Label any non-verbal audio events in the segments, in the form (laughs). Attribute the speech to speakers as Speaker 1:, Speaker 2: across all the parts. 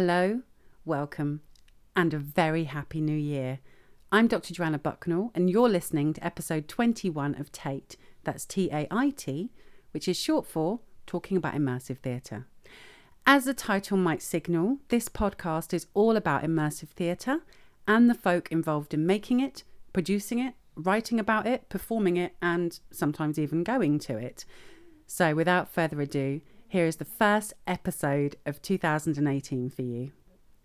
Speaker 1: Hello, welcome, and a very happy new year. I'm Dr. Joanna Bucknall, and you're listening to episode 21 of TAIT, That's T A I T, which is short for Talking About Immersive Theatre. As the title might signal, this podcast is all about immersive theatre and the folk involved in making it, producing it, writing about it, performing it, and sometimes even going to it. So, without further ado, here is the first episode of 2018 for you.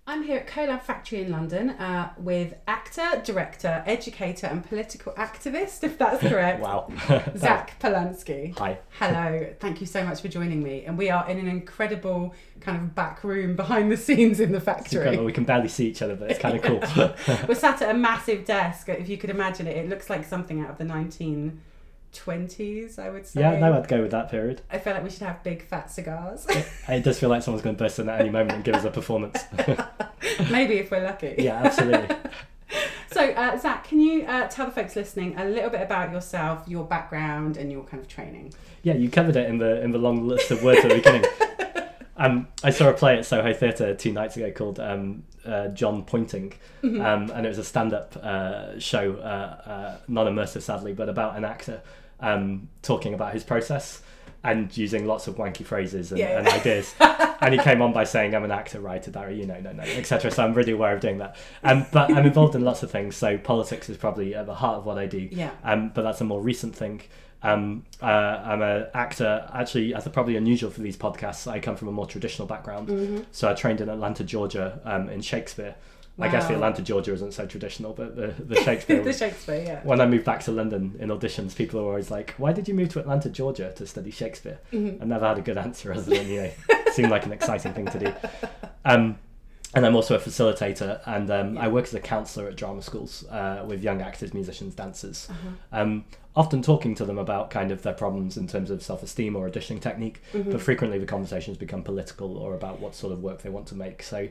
Speaker 1: I'm here at CoLab Factory in London uh, with actor, director, educator, and political activist, if that's (laughs) correct.
Speaker 2: wow. (laughs)
Speaker 1: Zack Polanski.
Speaker 2: Hi.
Speaker 1: Hello. Thank you so much for joining me. And we are in an incredible kind of back room behind the (laughs) scenes in the factory.
Speaker 2: We can barely see each other, but it's kind of cool.
Speaker 1: We're sat at a massive desk. If you could imagine it, it looks like something out of the 1920s, I would say.
Speaker 2: yeah, no, I'd go with that period.
Speaker 1: I feel like we should have big fat cigars. (laughs)
Speaker 2: It does feel like someone's going to burst in at any moment and give us a performance. (laughs)
Speaker 1: Maybe if we're lucky.
Speaker 2: yeah, absolutely. (laughs)
Speaker 1: So, uh, Zack, can you uh, tell the folks listening a little bit about yourself, your background, and your kind of training?
Speaker 2: Yeah, you covered it in the in the long list of words at the beginning. Um, I saw a play at Soho Theatre two nights ago called um, uh, John Pointing, um, and it was a stand-up uh, show, uh, uh, not immersive sadly, but about an actor um, talking about his process and using lots of wanky phrases and,
Speaker 1: Yeah.
Speaker 2: and ideas. and he came on by saying, "I'm an actor, writer, Barry, you know, no, no, etc." So I'm really aware of doing that. Um, but I'm involved in lots of things. So politics is probably at the heart of what I do.
Speaker 1: Yeah.
Speaker 2: Um, but that's a more recent thing. Um, uh, I'm an actor. Actually, as probably unusual for these podcasts, I come from a more traditional background.
Speaker 1: Mm-hmm.
Speaker 2: So I trained in Atlanta, Georgia, um, in Shakespeare. I guess the Atlanta, Georgia isn't so traditional, but the, the Shakespeare. (laughs)
Speaker 1: the Shakespeare, yeah.
Speaker 2: when I moved back to London in auditions, people are always like, "Why did you move to Atlanta, Georgia, to study Shakespeare?"
Speaker 1: Mhm.
Speaker 2: I never had a good answer other than you know, it seemed like an exciting thing to do. Um, and I'm also a facilitator, and um, I work as a counsellor at drama schools uh, with young actors, musicians, dancers.
Speaker 1: Uh-huh.
Speaker 2: Um, often talking to them about kind of their problems in terms of self-esteem or auditioning technique,
Speaker 1: Mm-hmm.
Speaker 2: but frequently the conversations become political or about what sort of work they want to make. So.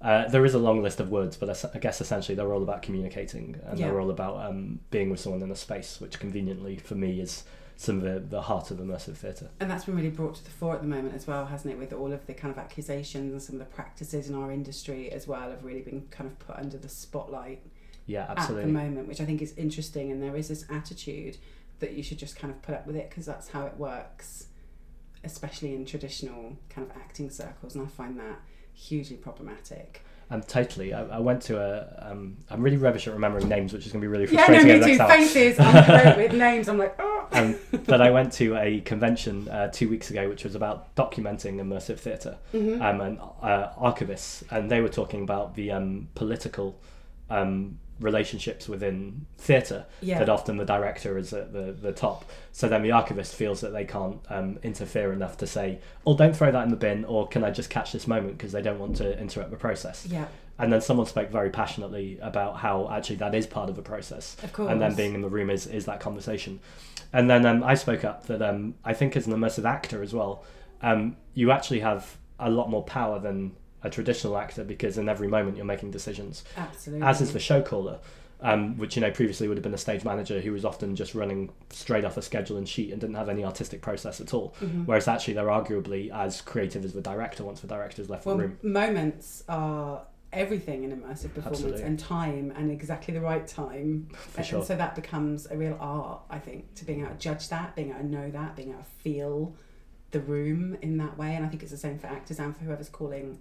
Speaker 2: Uh, there is a long list of words, but I guess essentially they're all about communicating and
Speaker 1: Yeah.
Speaker 2: they're all about um, being with someone in a space, which conveniently for me is some of the, the heart of immersive theatre.
Speaker 1: And that's been really brought to the fore at the moment as well, hasn't it? With all of the kind of accusations and some of the practices in our industry as well have really been kind of put under the spotlight
Speaker 2: Yeah, absolutely.
Speaker 1: at the moment, which I think is interesting. And there is this attitude that you should just kind of put up with it because that's how it works, especially in traditional kind of acting circles. And I find that hugely problematic.
Speaker 2: And totally. I, I went to a. Um, I'm really rubbish at remembering names, which is going to be really
Speaker 1: Yeah, no, me too. Faces, I'm with names. I'm like, oh.
Speaker 2: um, (laughs) but I went to a convention uh, two weeks ago, which was about documenting immersive theater
Speaker 1: Mhm.
Speaker 2: um, and uh, archivists, and they were talking about the um, political um, relationships within theatre.
Speaker 1: Yeah.
Speaker 2: That often the director is at the, the top, so then the archivist feels that they can't um, interfere enough to say, "Oh, don't throw that in the bin," or "Can I just catch this moment?" because they don't want to interrupt the process.
Speaker 1: Yeah,
Speaker 2: And then someone spoke very passionately about how actually that is part of the process
Speaker 1: of course.
Speaker 2: and then being in the room is, is that conversation. And then um, I spoke up that um, I think as an immersive actor as well, um, you actually have a lot more power than a traditional actor because in every moment you're making decisions,
Speaker 1: Absolutely.
Speaker 2: as is the show caller. Um, which you know previously would have been a stage manager who was often just running straight off a schedule and sheet and didn't have any artistic process at all.
Speaker 1: Mhm.
Speaker 2: Whereas actually they're arguably as creative as the director once the director's left
Speaker 1: Well,
Speaker 2: the room.
Speaker 1: moments are everything in immersive performance
Speaker 2: Absolutely.
Speaker 1: and time and exactly the right time. (laughs)
Speaker 2: For
Speaker 1: and,
Speaker 2: sure.
Speaker 1: and so that becomes a real art, I think, to being able to judge that, being able to know that, being able to feel the room in that way. And I think it's the same for actors and for whoever's calling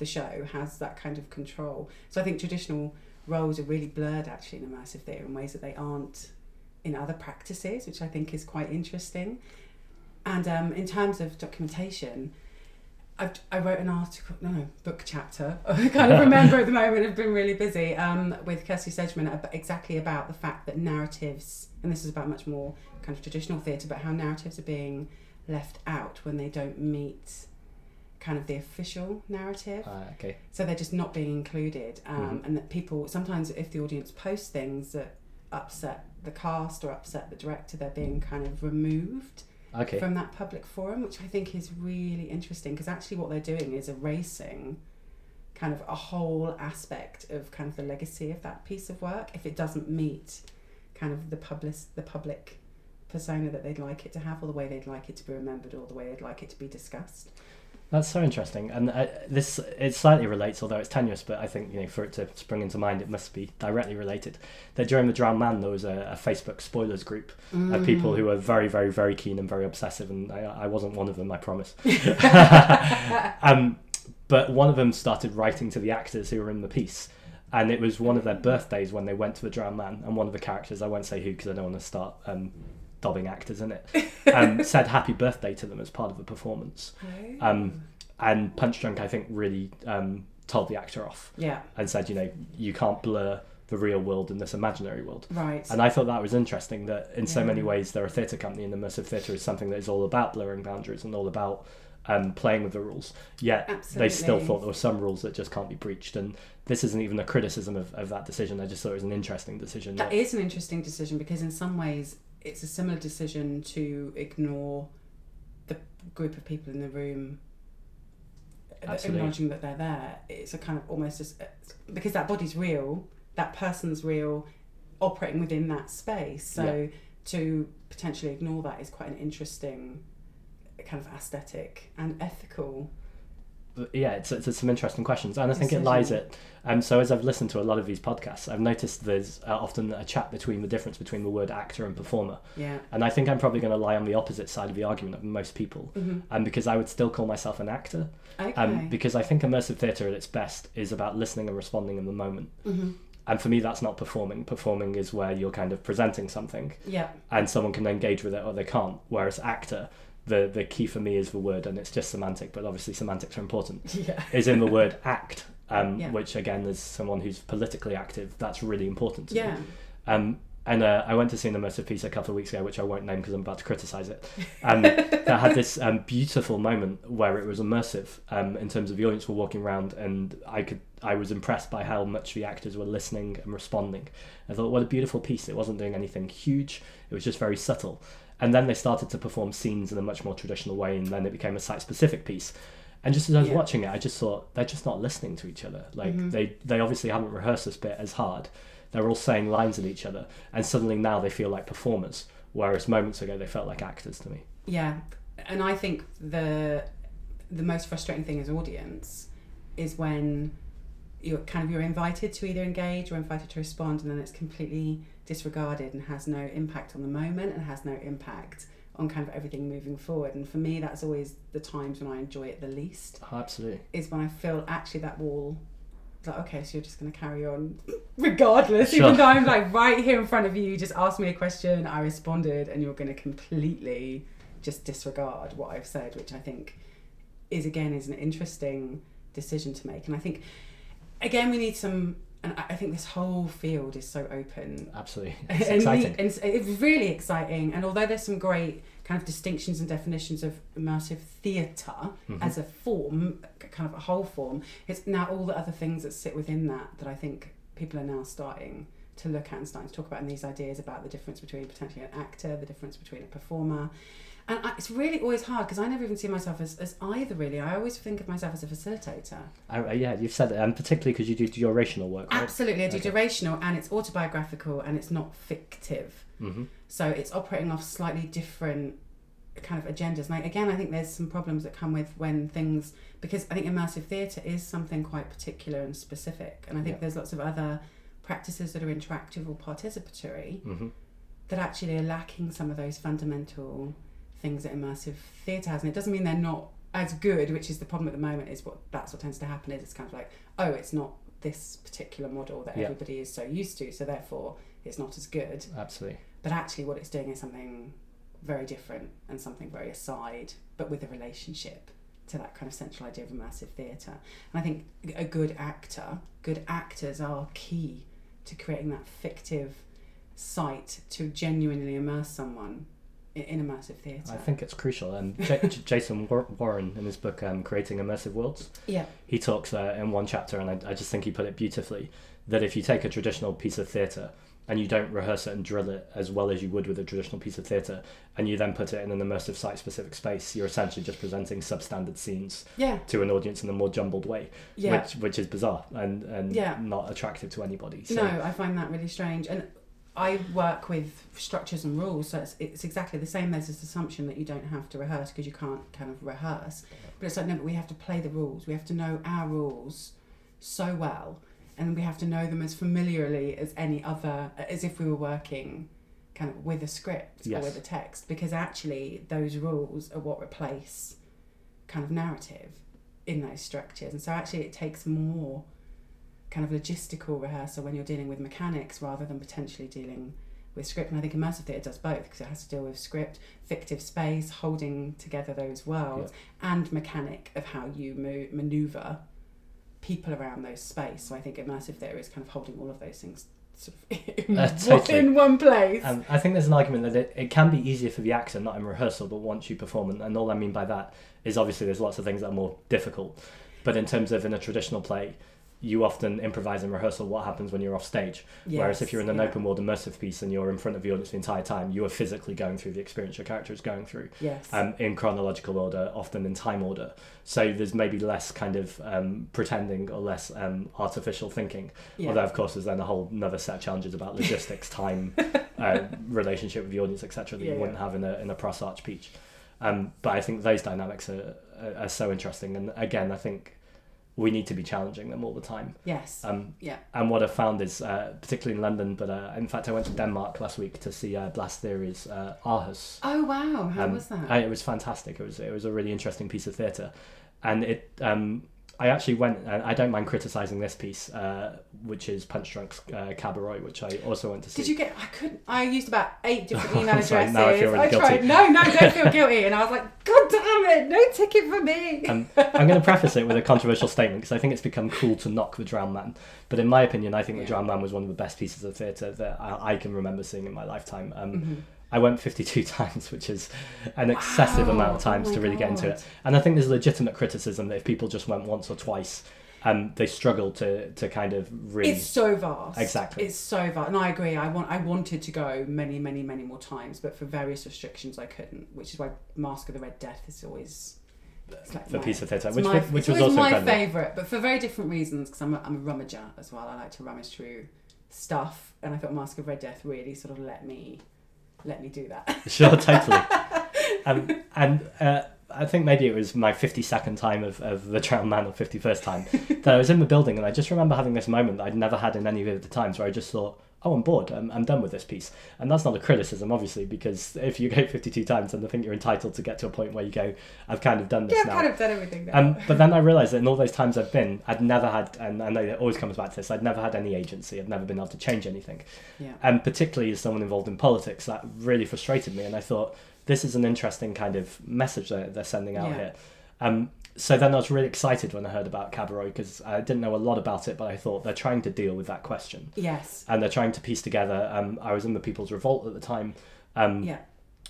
Speaker 1: the show has that kind of control. So I think traditional roles are really blurred actually in immersive theatre in ways that they aren't in other practices, which I think is quite interesting. And um, in terms of documentation, I've, I wrote an article, no, no, book chapter. (laughs) I kind of (laughs) remember at the moment. I've been really busy um, with Kirsty Sedgman exactly about the fact that narratives, and this is about much more kind of traditional theatre, but how narratives are being left out when they don't meet kind of the official narrative.
Speaker 2: Ah, okay.
Speaker 1: So they're just not being included, um,
Speaker 2: Mhm.
Speaker 1: and that people sometimes, if the audience posts things that upset the cast or upset the director, they're being kind of removed
Speaker 2: Okay.
Speaker 1: from that public forum, which I think is really interesting because actually what they're doing is erasing kind of a whole aspect of kind of the legacy of that piece of work if it doesn't meet kind of the public the public persona that they'd like it to have or the way they'd like it to be remembered or the way they'd like it to be discussed.
Speaker 2: That's so interesting, and uh, this it slightly relates, although it's tenuous. But I think you know, for it to spring into mind, it must be directly related. That during the Drowned Man, there was a, a Facebook spoilers group
Speaker 1: Mm.
Speaker 2: of people who were very, very, very keen and very obsessive, and I, I wasn't one of them, I promise. (laughs) (laughs) um, but one of them started writing to the actors who were in the piece, and it was one of their birthdays when they went to the Drowned Man, and one of the characters, I won't say who because I don't want to start um, dobbing actors in it, um, (laughs) said happy birthday to them as part of the performance.
Speaker 1: Oh.
Speaker 2: Um, and Punchdrunk, I think, really um, told the actor off
Speaker 1: yeah,
Speaker 2: and said, you know, you can't blur the real world and this imaginary world.
Speaker 1: right.
Speaker 2: And I thought that was interesting that in so many ways they're a theatre company and immersive theatre is something that is all about blurring boundaries and all about um, playing with the rules. Yet they still thought there were some rules that just can't be breached. And this isn't even a criticism of, of that decision. I just thought it was an interesting decision.
Speaker 1: That is an interesting decision because, in some ways, it's a similar decision to ignore the group of people in the room,
Speaker 2: Absolutely.
Speaker 1: acknowledging that they're there. It's a kind of almost just uh, because that body's real, that person's real, operating within that space. So to potentially ignore that is quite an interesting kind of aesthetic and ethical.
Speaker 2: Yeah, it's, it's, it's some interesting questions, and I think it lies it. Um, so as I've listened to a lot of these podcasts, I've noticed there's uh, often a chat between the difference between the word actor and performer,
Speaker 1: Yeah.
Speaker 2: and I think I'm probably going to lie on the opposite side of the argument of most people,
Speaker 1: hmm
Speaker 2: um, because I would still call myself an actor,
Speaker 1: Okay.
Speaker 2: um, because I think immersive theatre at its best is about listening and responding in the moment,
Speaker 1: hmm
Speaker 2: and for me that's not performing. Performing is where you're kind of presenting something,
Speaker 1: Yeah.
Speaker 2: and someone can engage with it or they can't. Whereas actor, the the key for me is the word, and it's just semantic, but obviously semantics are important (laughs)
Speaker 1: Yeah.
Speaker 2: is in the word act, (laughs) um,
Speaker 1: Yeah.
Speaker 2: which again, as someone who's politically active, that's really important to
Speaker 1: Yeah.
Speaker 2: me. Um, and uh, I went to see an immersive piece a couple of weeks ago, which I won't name because I'm about to criticise it. Um, (laughs) that had this um, beautiful moment where it was immersive um, in terms of the audience were walking around, and I could I was impressed by how much the actors were listening and responding. I thought, what a beautiful piece! It wasn't doing anything huge; it was just very subtle. And then they started to perform scenes in a much more traditional way, and then it became a site-specific piece. And just as I was
Speaker 1: Yeah.
Speaker 2: watching it, I just thought they're just not listening to each other. Like
Speaker 1: Mhm.
Speaker 2: they they obviously haven't rehearsed this bit as hard. They're all saying lines at each other, and suddenly now they feel like performers, whereas moments ago they felt like actors to me.
Speaker 1: Yeah, and I think the the most frustrating thing as audience is when you're kind of you're invited to either engage or invited to respond, and then it's completely disregarded and has no impact on the moment and has no impact on kind of everything moving forward. And for me, that's always the times when I enjoy it the least.
Speaker 2: Oh, absolutely.
Speaker 1: Is when I feel actually that wall. Like okay, so you're just going to carry on, (laughs) regardless.
Speaker 2: Sure.
Speaker 1: Even though I'm like right here in front of you, you just asked me a question, I responded, and you're going to completely just disregard what I've said, which I think is again is an interesting decision to make. And I think again we need some. And I think this whole field is so open
Speaker 2: Absolutely. (laughs) It's
Speaker 1: and,
Speaker 2: exciting.
Speaker 1: and it's, really exciting. And although there's some great kind of distinctions and definitions of immersive theatre
Speaker 2: Mhm.
Speaker 1: as a form, kind of a whole form, it's now all the other things that sit within that that I think people are now starting to look at and starting to talk about. And these ideas about the difference between potentially an actor, the difference between a performer. And I, it's really always hard because I never even see myself as, as either, really. I always think of myself as a facilitator.
Speaker 2: I, yeah, you've said that, and particularly because you do durational work, right?
Speaker 1: Absolutely, I do
Speaker 2: Okay.
Speaker 1: durational and it's autobiographical and it's not fictive.
Speaker 2: hmm
Speaker 1: So it's operating off slightly different kind of agendas. And I, again, I think there's some problems that come with when things because I think immersive theatre is something quite particular and specific. And I think
Speaker 2: Yeah.
Speaker 1: there's lots of other practices that are interactive or participatory
Speaker 2: hmm
Speaker 1: that actually are lacking some of those fundamental things that immersive theatre has. And it doesn't mean they're not as good, which is the problem at the moment. Is what that's what tends to happen. Is it's kind of like, oh, it's not this particular model that
Speaker 2: Yeah.
Speaker 1: everybody is so used to, so therefore it's not as good
Speaker 2: Absolutely.
Speaker 1: but actually what it's doing is something very different and something very aside but with a relationship to that kind of central idea of immersive theatre and i think a good actor good actors are key to creating that fictive site to genuinely immerse someone in, in immersive theatre
Speaker 2: I think it's crucial. And J- (laughs) J- Jason Warren, in his book um, Creating Immersive Worlds,
Speaker 1: yeah
Speaker 2: he talks uh, in one chapter, and I, I just think he put it beautifully, that if you take a traditional piece of theatre and you don't rehearse it and drill it as well as you would with a traditional piece of theatre, and you then put it in an immersive site specific space, you're essentially just presenting substandard scenes
Speaker 1: yeah
Speaker 2: to an audience in a more jumbled way,
Speaker 1: yeah
Speaker 2: which which is bizarre and, and
Speaker 1: Yeah.
Speaker 2: not attractive to anybody. So,
Speaker 1: No, I find that really strange. And I work with structures and rules, so it's, it's exactly the same. There's this assumption that you don't have to rehearse because you can't kind of rehearse. But it's like, no, but we have to play the rules. We have to know our rules so well, and we have to know them as familiarly as any other, as if we were working kind of with a script
Speaker 2: Yes.
Speaker 1: or with a text, because actually those rules are what replace kind of narrative in those structures. And so actually it takes more kind of logistical rehearsal when you're dealing with mechanics rather than potentially dealing with script. And I think immersive theatre does both because it has to deal with script, fictive space, holding together those worlds, and mechanic of how you move, maneuver people around those space. So I think immersive theatre is kind of holding all of those things sort of (laughs) in,
Speaker 2: Uh,
Speaker 1: one,
Speaker 2: totally.
Speaker 1: in one place.
Speaker 2: Um, I think there's an argument that it, it can be easier for the actor, not in rehearsal, but once you perform. And, and all I mean by that is obviously there's lots of things that are more difficult. But in terms of in a traditional play, you often improvise in rehearsal what happens when you're off stage. Whereas if you're in an
Speaker 1: yeah.
Speaker 2: open world immersive piece and you're in front of the audience the entire time, you are physically going through the experience your character is going through
Speaker 1: Yes.
Speaker 2: um, in chronological order, often in time order. So there's maybe less kind of um, pretending or less um, artificial thinking.
Speaker 1: yeah.
Speaker 2: Although, of course, there's then a whole another set of challenges about logistics, (laughs) time, uh, relationship with the audience, etc., that
Speaker 1: Yeah,
Speaker 2: you wouldn't have in a in a pros arch. Um, but I think those dynamics are, are, are so interesting, and again, I think we need to be challenging them all the time.
Speaker 1: yes.
Speaker 2: Um,
Speaker 1: yeah.
Speaker 2: and what I found is, uh, particularly in London, but uh, in fact, I went to Denmark last week to see uh, Blast Theory's uh, Aarhus.
Speaker 1: Oh wow! How
Speaker 2: Um,
Speaker 1: was that?
Speaker 2: I, it was fantastic. It was it was a really interesting piece of theatre, and it. Um, I actually went. And I don't mind criticising this piece, uh, which is Punchdrunk's uh, Kabeiroi, which I also went to see.
Speaker 1: Did you get? I couldn't. I used about eight (laughs) different email addresses.
Speaker 2: sorry, now I feel really
Speaker 1: tried.
Speaker 2: guilty.
Speaker 1: No, no, don't feel (laughs) guilty. And I was like, God damn it! No ticket for me.
Speaker 2: Um, I'm going to preface it with a controversial statement because I think it's become cool to knock the Drowned Man. But in my opinion, I think the
Speaker 1: Yeah.
Speaker 2: Drowned Man was one of the best pieces of theatre that I, I can remember seeing in my lifetime. Um,
Speaker 1: Mhm.
Speaker 2: I went 52 (laughs) times, which is an excessive
Speaker 1: Wow.
Speaker 2: amount of times
Speaker 1: Oh
Speaker 2: to really get into it. And I think there's legitimate criticism that if people just went once or twice, um, they struggle to, to kind of really.
Speaker 1: It's so vast.
Speaker 2: Exactly.
Speaker 1: It's so vast, and I agree. I want. I wanted to go many, many, many more times, but for various restrictions, I couldn't. Which is why Mask of the Red Death is always. It's like
Speaker 2: the
Speaker 1: my-
Speaker 2: piece of theatre, which,
Speaker 1: my,
Speaker 2: which was also
Speaker 1: my favourite, but for very different reasons. Because I'm a, I'm a rummager as well. I like to rummage through stuff, and I thought Mask of Red Death really sort of let me let me do that. (laughs)
Speaker 2: Sure, totally. (laughs) um, and uh, I think maybe it was my 52nd time of, of The Drowned Man or 51st time that I was in the building and I just remember having this moment that I'd never had in any of the times where I just thought, oh, I'm bored, I'm, I'm done with this piece. And that's not a criticism, obviously, because if you go (laughs) 52 times, then I think you're entitled to get to a point where you go, I've kind of done this
Speaker 1: yeah, I've
Speaker 2: now.
Speaker 1: kind of done everything now.
Speaker 2: Um, (laughs) but then I realised that in all those times I've been, I'd never had, and I know it always comes back to this, I'd never had any agency. I'd never been able to change anything.
Speaker 1: yeah.
Speaker 2: And particularly as someone involved in politics, that really frustrated me. And I thought, this is an interesting kind of message that they're sending out
Speaker 1: Yeah.
Speaker 2: here. Um, so then I was really excited when I heard about Kabeiroi because I didn't know a lot about it, but I thought they're trying to deal with that question.
Speaker 1: Yes.
Speaker 2: And they're trying to piece together. Um, I was in the People's Revolt at the time. Um,
Speaker 1: Yeah.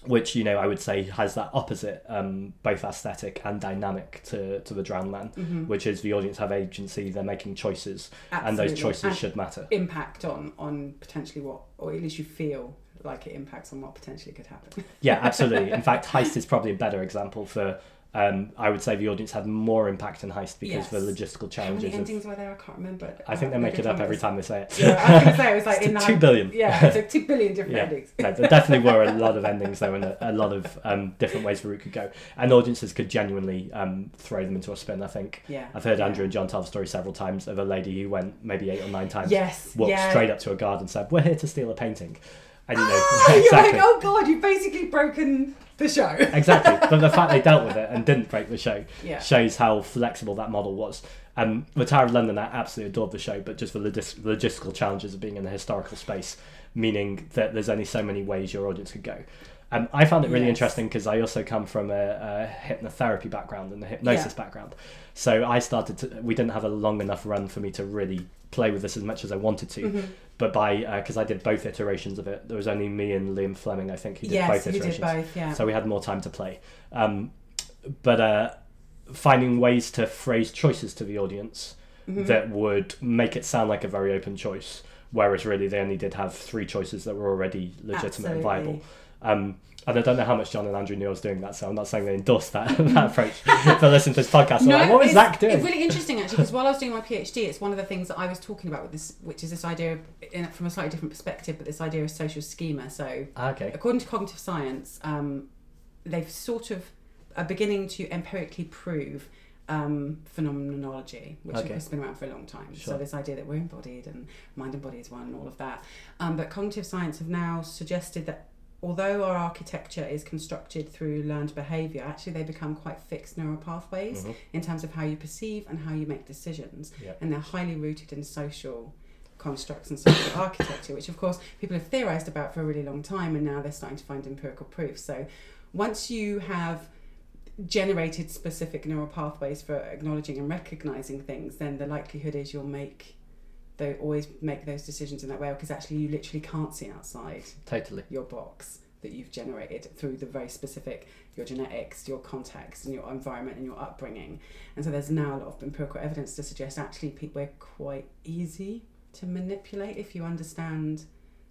Speaker 2: which you know I would say has that opposite, um, both aesthetic and dynamic to, to the Drowned Man,
Speaker 1: Mhm.
Speaker 2: which is the audience have agency, they're making choices, and those choices
Speaker 1: And
Speaker 2: should matter.
Speaker 1: impact on on potentially what, or at least you feel like it impacts on what potentially could happen.
Speaker 2: Yeah, absolutely. (laughs) In fact, Heist is probably a better example for. Um, I would say the audience had more impact in Heist because
Speaker 1: Yes.
Speaker 2: the logistical
Speaker 1: How many
Speaker 2: challenges. Of,
Speaker 1: endings were there? I can't remember.
Speaker 2: I think they make it up every time they say it.
Speaker 1: Yeah, I was going to say it was like (laughs) in
Speaker 2: two billion.
Speaker 1: Yeah, (laughs) it's like two billion different
Speaker 2: Yeah.
Speaker 1: endings.
Speaker 2: no, there definitely were a (laughs) lot of endings though, and a, a lot of um, different ways the route could go, and audiences could genuinely um, throw them into a spin. I think
Speaker 1: Yeah.
Speaker 2: I've heard
Speaker 1: yeah.
Speaker 2: Andrew and John tell the story several times of a lady who went maybe eight or nine times,
Speaker 1: Yes.
Speaker 2: walked
Speaker 1: yeah.
Speaker 2: straight up to a guard and said, "We're here to steal a painting," and you know
Speaker 1: Ah, You're like, oh god, you've basically broken the show. (laughs)
Speaker 2: Exactly, but the fact they dealt with it and didn't break the show
Speaker 1: Yeah.
Speaker 2: shows how flexible that model was. Um, the Tower of London, I absolutely adored the show, but just the logis- logistical challenges of being in a historical space, meaning that there's only so many ways your audience could go. Um, I found it really
Speaker 1: Yes.
Speaker 2: interesting because I also come from a, a hypnotherapy background and a hypnosis background. So I started to, we didn't have a long enough run for me to really play with this as much as I wanted to.
Speaker 1: Mhm.
Speaker 2: But by, because I did both iterations of it, there was only me and Liam Fleming, I think, who did
Speaker 1: Yes,
Speaker 2: both iterations
Speaker 1: did both. Yeah.
Speaker 2: so we had more time to play. Um, but uh, finding ways to phrase choices to the audience
Speaker 1: Mhm.
Speaker 2: that would make it sound like a very open choice, whereas really they only did have three choices that were already legitimate and viable. Um, and I don't know how much John and Andrew Neil's doing that, so I'm not saying they endorse that, (laughs) that approach. But listen to this podcast, no, like, what was Zack doing?
Speaker 1: It's really interesting actually, because while I was doing my PhD, it's one of the things that I was talking about with this, which is this idea of, in, from a slightly different perspective, but this idea of social schema. So,
Speaker 2: Ah, okay.
Speaker 1: according to cognitive science, um, they've sort of are beginning to empirically prove um, phenomenology, which
Speaker 2: Okay.
Speaker 1: has been around for a long time.
Speaker 2: Sure.
Speaker 1: So this idea that we're embodied and mind and body is one and all of that. Um, but cognitive science have now suggested that although our architecture is constructed through learned behaviour, actually they become quite fixed neural pathways
Speaker 2: Mhm.
Speaker 1: in terms of how you perceive and how you make decisions.
Speaker 2: Yeah.
Speaker 1: And they're highly rooted in social constructs and social (coughs) architecture, which of course people have theorized about for a really long time, and now they're starting to find empirical proof. So once you have generated specific neural pathways for acknowledging and recognizing things, then the likelihood is you'll make they always make those decisions in that way because actually you literally can't see outside
Speaker 2: Totally.
Speaker 1: your box that you've generated through the very specific your genetics, your context, and your environment and your upbringing. And so there's now a lot of empirical evidence to suggest actually people we're quite easy to manipulate if you understand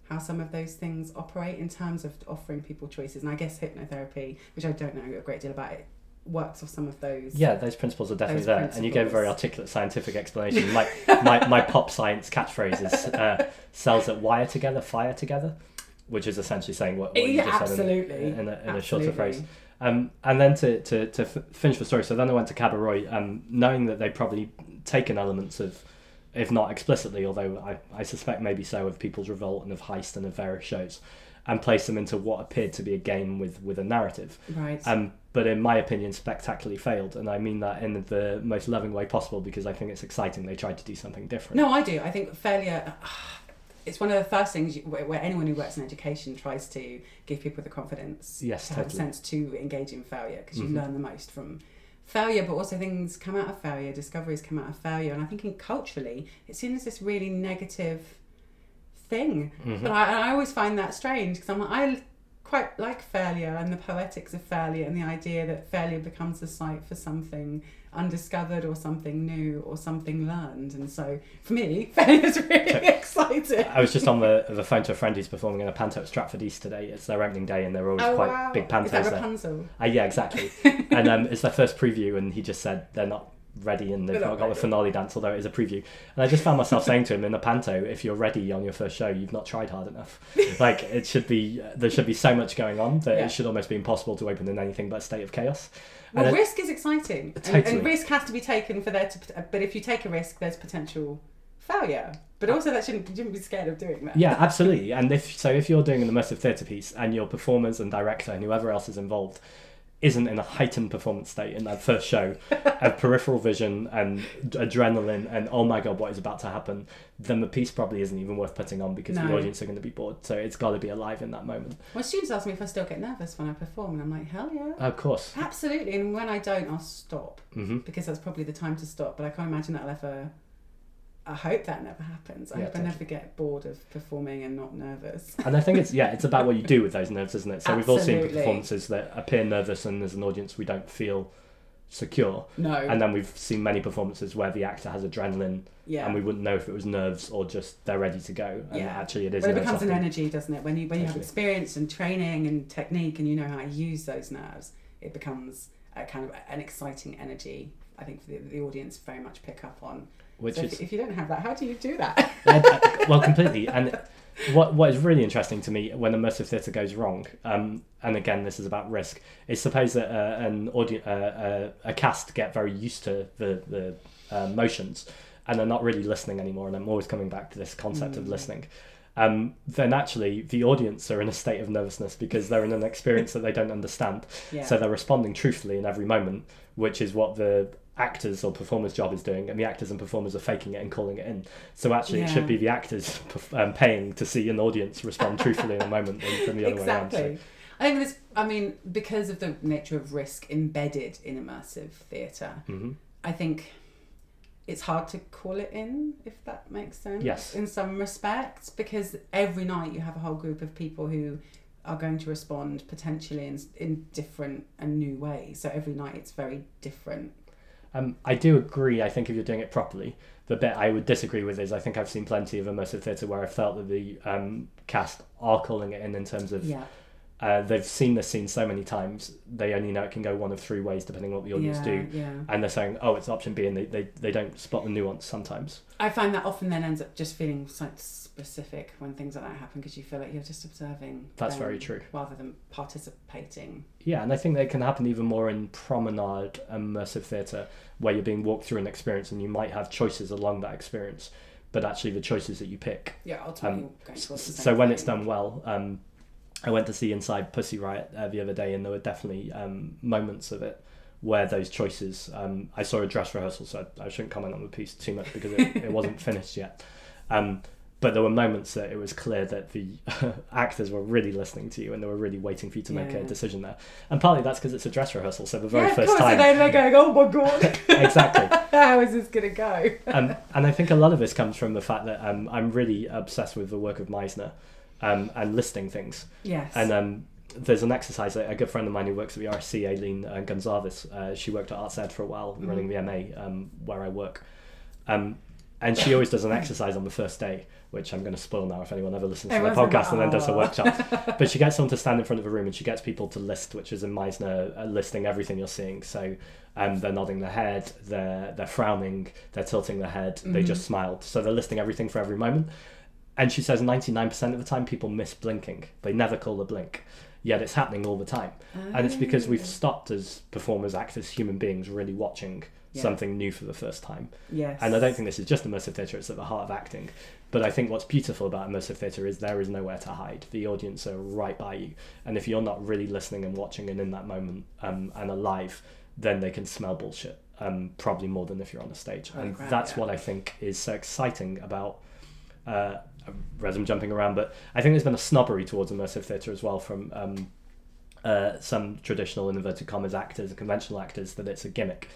Speaker 1: how some of those things operate in terms of offering people choices. And I guess hypnotherapy, which I don't know a great deal about, it works off some of those.
Speaker 2: Yeah, those principles are definitely there, and you gave a very articulate scientific explanation. my, my my pop science catchphrase is (laughs) uh, "cells that wire together, fire together," which is essentially saying what, what you
Speaker 1: Yeah,
Speaker 2: just said in-
Speaker 1: absolutely.
Speaker 2: in, a, in a shorter phrase. Um, and then to, to, to f- finish the story, so then I went to Kabeiroi, um, knowing that they'd probably taken elements of, if not explicitly, although I, I suspect maybe so, of People's Revolt and of Heist and of various shows, and place them into what appeared to be a game with, with a narrative.
Speaker 1: Right.
Speaker 2: Um, but in my opinion, spectacularly failed, and I mean that in the most loving way possible because I think it's exciting. They tried to do something different.
Speaker 1: No, I do. I think failure. (sighs) It's one of the first things you, where, where anyone who works in education tries to give people the confidence
Speaker 2: Yes,
Speaker 1: to have a
Speaker 2: totally.
Speaker 1: sense to engage in failure because you
Speaker 2: Mhm.
Speaker 1: learn the most from failure, but also things come out of failure, discoveries come out of failure, and I think in culturally it's seen as this really negative thing.
Speaker 2: Mhm.
Speaker 1: But I, I always find that strange because I'm like, I quite like failure and the poetics of failure and the idea that failure becomes a site for something undiscovered or something new or something learned. And so for me, (laughs) failure is really exciting.
Speaker 2: I was just on the the phone to a friend who's performing in a panto at Stratford East today. It's their opening day, and they're always
Speaker 1: Oh,
Speaker 2: quite
Speaker 1: wow.
Speaker 2: big pantos
Speaker 1: Is that
Speaker 2: there.
Speaker 1: Rapunzel?
Speaker 2: Uh, yeah, exactly. (laughs) and um, it's their first preview, and he just said they're not ready and they've not got the finale dance, although it is a preview. And I just found myself saying to him in a panto, if you're ready on your first show, you've not tried hard enough. (laughs) like it should be, there should be so much going on that
Speaker 1: Yeah.
Speaker 2: it should almost be impossible to open in anything but a state of chaos.
Speaker 1: Well,
Speaker 2: And
Speaker 1: risk is exciting, and, and risk has to be taken for there to. But if you take a risk, there's potential failure. But uh, also, that shouldn't you shouldn't be scared of doing that.
Speaker 2: yeah, (laughs) absolutely. And if so, if you're doing an immersive theatre piece and your performers and director and whoever else is involved isn't in a heightened performance state in that first show (laughs) of peripheral vision and adrenaline and oh my god, what is about to happen, then the piece probably isn't even worth putting on because the audience are going to be bored. So it's got to be alive in that moment.
Speaker 1: My students ask me if I still get nervous when I perform, and I'm like, hell yeah,
Speaker 2: Of course.
Speaker 1: absolutely. And when I don't, I'll stop
Speaker 2: hmm
Speaker 1: because that's probably the time to stop. But I can't imagine that'll ever. I hope that never happens. I
Speaker 2: Yeah,
Speaker 1: hope I never get bored of performing and not nervous.
Speaker 2: And I think it's yeah, it's about what you do with those nerves, isn't it? So we've all seen performances that appear nervous, and as an audience, we don't feel secure.
Speaker 1: No.
Speaker 2: And then we've seen many performances where the actor has adrenaline
Speaker 1: yeah.
Speaker 2: and we wouldn't know if it was nerves or just they're ready to go. And
Speaker 1: Yeah.
Speaker 2: actually, it is.
Speaker 1: Well, it becomes an energy, doesn't it? When you when you have experience and training and technique, and you know how to use those nerves, it becomes a kind of an exciting energy. I think for the, the audience very much pick up on.
Speaker 2: Which
Speaker 1: so
Speaker 2: is
Speaker 1: if, you don't have that, how do you do that? (laughs)
Speaker 2: Well, completely. And what what is really interesting to me when immersive theatre goes wrong, um, and again, this is about risk. Is suppose that uh, an audience, uh, uh, a cast get very used to the the uh, motions, and they're not really listening anymore. And I'm always coming back to this concept of
Speaker 1: Mm.
Speaker 2: listening. Um, then actually, the audience are in a state of nervousness because they're in an experience that they don't understand.
Speaker 1: Yeah.
Speaker 2: So they're responding truthfully in every moment, which is what the actors or performers' job is doing, and the actors and performers are faking it and calling it in. So actually, it should be the actors (laughs) um, paying to see an audience respond truthfully in a moment than from the other
Speaker 1: exactly.
Speaker 2: way around.
Speaker 1: I think this. I mean, because of the nature of risk embedded in immersive theatre,
Speaker 2: So, hmm
Speaker 1: I think it's hard to call it in, if that makes sense.
Speaker 2: Yes.
Speaker 1: In some respects, because every night you have a whole group of people who are going to respond potentially in, in different and new ways. So every night it's very different.
Speaker 2: Um, I do agree. I think if you're doing it properly, the bit I would disagree with is I think I've seen plenty of immersive theatre where I felt that the um, cast are calling it in in terms of
Speaker 1: Yeah.
Speaker 2: Uh, they've seen this scene so many times, they only know it can go one of three ways depending on what the audience
Speaker 1: yeah,
Speaker 2: do.
Speaker 1: yeah.
Speaker 2: And they're saying, oh, it's option B, and they, they, they don't spot the nuance sometimes.
Speaker 1: I find that often then ends up just feeling like specific when things like that happen because you feel like you're just observing.
Speaker 2: That's very true.
Speaker 1: Rather than participating.
Speaker 2: Yeah, and I think that can happen even more in promenade immersive theatre, where you're being walked through an experience and you might have choices along that experience, but actually the choices that you pick.
Speaker 1: Yeah, ultimately
Speaker 2: Um,
Speaker 1: going towards the same
Speaker 2: So when it's done well, um, I went to see Inside Pussy Riot uh, the other day, and there were definitely um, moments of it where those choices. Um, I saw a dress rehearsal, so I, I shouldn't comment on the piece too much because it, it wasn't (laughs) finished yet. Um, but there were moments that it was clear that the (laughs) actors were really listening to you and they were really waiting for you to make a decision there. And partly that's because it's a dress rehearsal, so the very
Speaker 1: yeah,
Speaker 2: first time.
Speaker 1: and then they're going, oh my god, (laughs)
Speaker 2: exactly.
Speaker 1: how is this going to go?
Speaker 2: um, and I think a lot of this comes from the fact that um, I'm really obsessed with the work of Meisner um, and listing things.
Speaker 1: Yes.
Speaker 2: And um, there's an exercise that a good friend of mine who works at the RSC, Aileen uh, Gonzalez, uh, she worked at Arts Ed for a while,
Speaker 1: Mhm.
Speaker 2: running the MA um, where I work. Um, and she always does an exercise on the first day, which I'm going to spoil now if anyone ever listens to the podcast and then does a workshop. (laughs) but she gets someone to stand in front of a room and she gets people to list, which is in Meisner, uh, listing everything you're seeing. So um, they're nodding their head, they're, they're frowning, they're tilting their head, they
Speaker 1: Mhm.
Speaker 2: just smiled. So they're listing everything for every moment. And she says 99% of the time people miss blinking. They never call a blink. Yet it's happening all the time. And it's because we've
Speaker 1: Oh.
Speaker 2: stopped as performers, actors, human beings really watching
Speaker 1: Yeah.
Speaker 2: something new for the first time.
Speaker 1: Yes.
Speaker 2: And I don't think this is just immersive theatre, it's at the heart of acting. But I think what's beautiful about immersive theatre is there is nowhere to hide. The audience are right by you. And if you're not really listening and watching and in that moment um, and alive, then they can smell bullshit. Um, probably more than if you're on a stage.
Speaker 1: Oh,
Speaker 2: and
Speaker 1: right,
Speaker 2: that's
Speaker 1: yeah.
Speaker 2: what I think is so exciting about. Uh, I'm jumping around, but I think there's been a snobbery towards immersive theatre as well from um, uh, some traditional in inverted commas actors and conventional actors that it's a gimmick.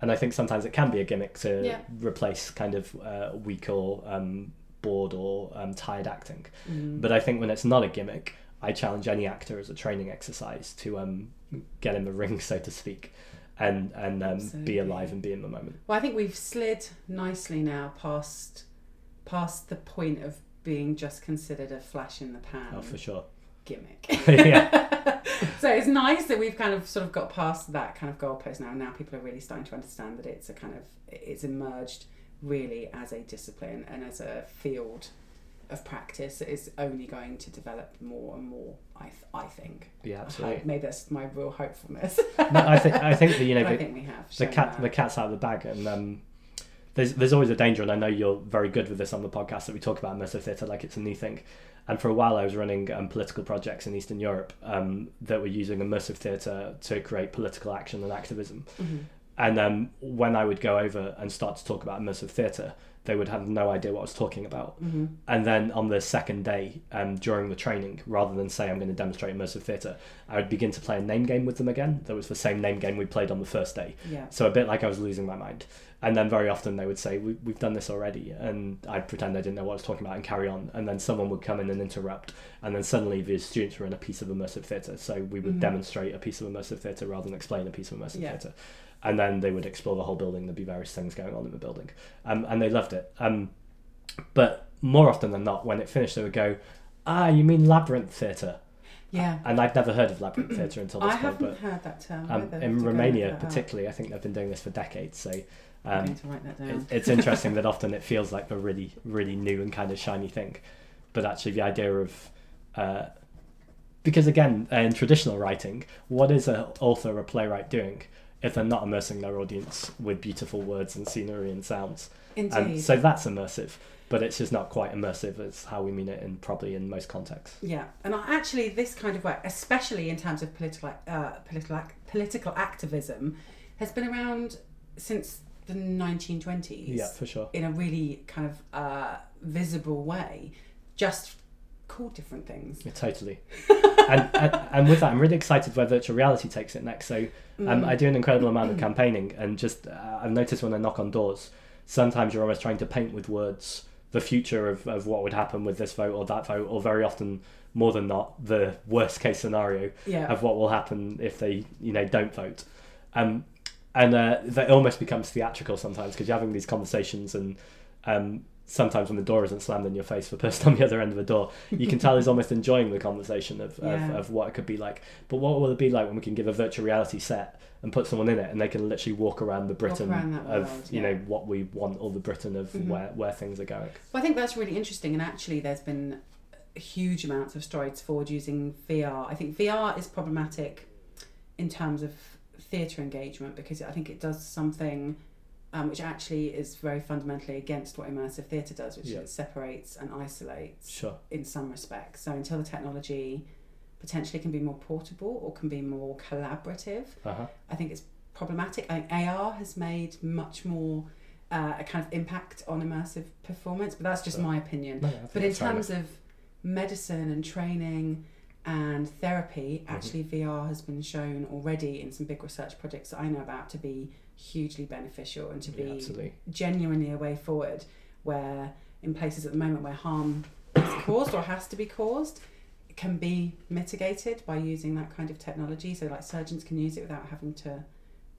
Speaker 2: And I think sometimes it can be a gimmick to
Speaker 1: Yeah.
Speaker 2: replace kind of uh, weak or um, bored or um, tired acting.
Speaker 1: Mm.
Speaker 2: But I think when it's not a gimmick, I challenge any actor as a training exercise to um, get in the ring, so to speak, and and um, be alive and be in the moment.
Speaker 1: Well, I think we've slid nicely now past past the point of being just considered a flash in the pan
Speaker 2: Oh, for sure.
Speaker 1: gimmick. (laughs) (laughs)
Speaker 2: yeah,
Speaker 1: so it's nice that we've kind of sort of got past that kind of goalpost now. And now people are really starting to understand that it's a kind of it's emerged really as a discipline and as a field of practice that is only going to develop more and more. I th- I think.
Speaker 2: yeah, absolutely.
Speaker 1: hope. Maybe that's my real hopefulness.
Speaker 2: No, I think I think that you (laughs) know
Speaker 1: But I
Speaker 2: the,
Speaker 1: think we have.
Speaker 2: the cat
Speaker 1: that.
Speaker 2: the cat's out of the bag and um there's there's always a danger and I know you're very good with this on the podcast that we talk about immersive theatre like it's a new thing and for a while I was running um, political projects in Eastern Europe um, that were using immersive theatre to create political action and activism
Speaker 1: Mhm.
Speaker 2: and um, when I would go over and start to talk about immersive theatre they would have no idea what I was talking about
Speaker 1: Mhm.
Speaker 2: and then on the second day, um, during the training, rather than say I'm going to demonstrate immersive theatre, I would begin to play a name game with them again. That was the same name game we played on the first day.
Speaker 1: Yeah.
Speaker 2: So a bit like I was losing my mind. And then very often they would say, we, We've done this already. And I'd pretend I didn't know what I was talking about and carry on. And then someone would come in and interrupt. And then suddenly the students were in a piece of immersive theatre. So we would
Speaker 1: Mhm.
Speaker 2: demonstrate a piece of immersive theatre rather than explain a piece of immersive
Speaker 1: Yeah.
Speaker 2: theatre. And then they would explore the whole building. There'd be various things going on in the building. Um, and they loved it. Um, but more often than not, when it finished, they would go, "Ah, you mean labyrinth theatre?"
Speaker 1: Yeah.
Speaker 2: And I'd never heard of labyrinth theatre until this
Speaker 1: I
Speaker 2: point.
Speaker 1: haven't
Speaker 2: But
Speaker 1: heard that term.
Speaker 2: um, in
Speaker 1: Have to go
Speaker 2: Romania,
Speaker 1: look that up.
Speaker 2: particularly, I think they've been doing this for decades. So um,
Speaker 1: to write that down.
Speaker 2: it, it's interesting that often it feels like a really, really new and kind of shiny thing, but actually the idea of uh, because again, in traditional writing, what is an author or a playwright doing if they're not immersing their audience with beautiful words and scenery and sounds?
Speaker 1: Indeed.
Speaker 2: Um, so that's immersive, but it's just not quite immersive as how we mean it in probably in most contexts.
Speaker 1: Yeah, and actually, this kind of work, especially in terms of political uh, political ac- political activism, has been around since the 1920s.
Speaker 2: Yeah, for sure.
Speaker 1: in a really kind of uh, visible way, just called different things.
Speaker 2: Yeah, totally. and, (laughs) and and with that, I'm really excited where virtual reality takes it next. So um,
Speaker 1: Mm.
Speaker 2: I do an incredible amount of campaigning, and just uh, I've noticed when I knock on doors, sometimes you're almost trying to paint with words the future of, of what would happen with this vote or that vote, or very often, more than not, the worst case scenario
Speaker 1: Yeah,
Speaker 2: of what will happen if they you know don't vote. Um, and uh, that almost becomes theatrical sometimes because you're having these conversations and um, sometimes when the door isn't slammed in your face, for the person on (laughs) the other end of the door, you can tell he's (laughs) almost enjoying the conversation of,
Speaker 1: Yeah.
Speaker 2: of, of what it could be like. But what will it be like when we can give a virtual reality set and put someone in it and they can literally walk around the Britain
Speaker 1: around
Speaker 2: of
Speaker 1: world,
Speaker 2: you know what we want, all the Britain of
Speaker 1: Mhm.
Speaker 2: where where things are going.
Speaker 1: Well, I think that's really interesting, and actually, there's been huge amounts of strides forward using VR. I think VR is problematic in terms of theatre engagement because I think it does something um, which actually is very fundamentally against what immersive theatre does, which
Speaker 2: Yeah.
Speaker 1: separates and isolates
Speaker 2: Sure.
Speaker 1: in some respects. So until the technology potentially can be more portable or can be more collaborative,
Speaker 2: Uh huh.
Speaker 1: I think it's problematic. I think AR has made much more uh, a kind of impact on immersive performance, but that's just
Speaker 2: Sure.
Speaker 1: my opinion.
Speaker 2: No,
Speaker 1: But in terms of medicine and training and therapy,
Speaker 2: Mm-hmm.
Speaker 1: actually VR has been shown already in some big research projects that I know about to be hugely beneficial and to.
Speaker 2: Yeah,
Speaker 1: be
Speaker 2: absolutely.
Speaker 1: genuinely a way forward where in places at the moment where harm is caused or has to be caused it can be mitigated by using that kind of technology so like surgeons can use it without having to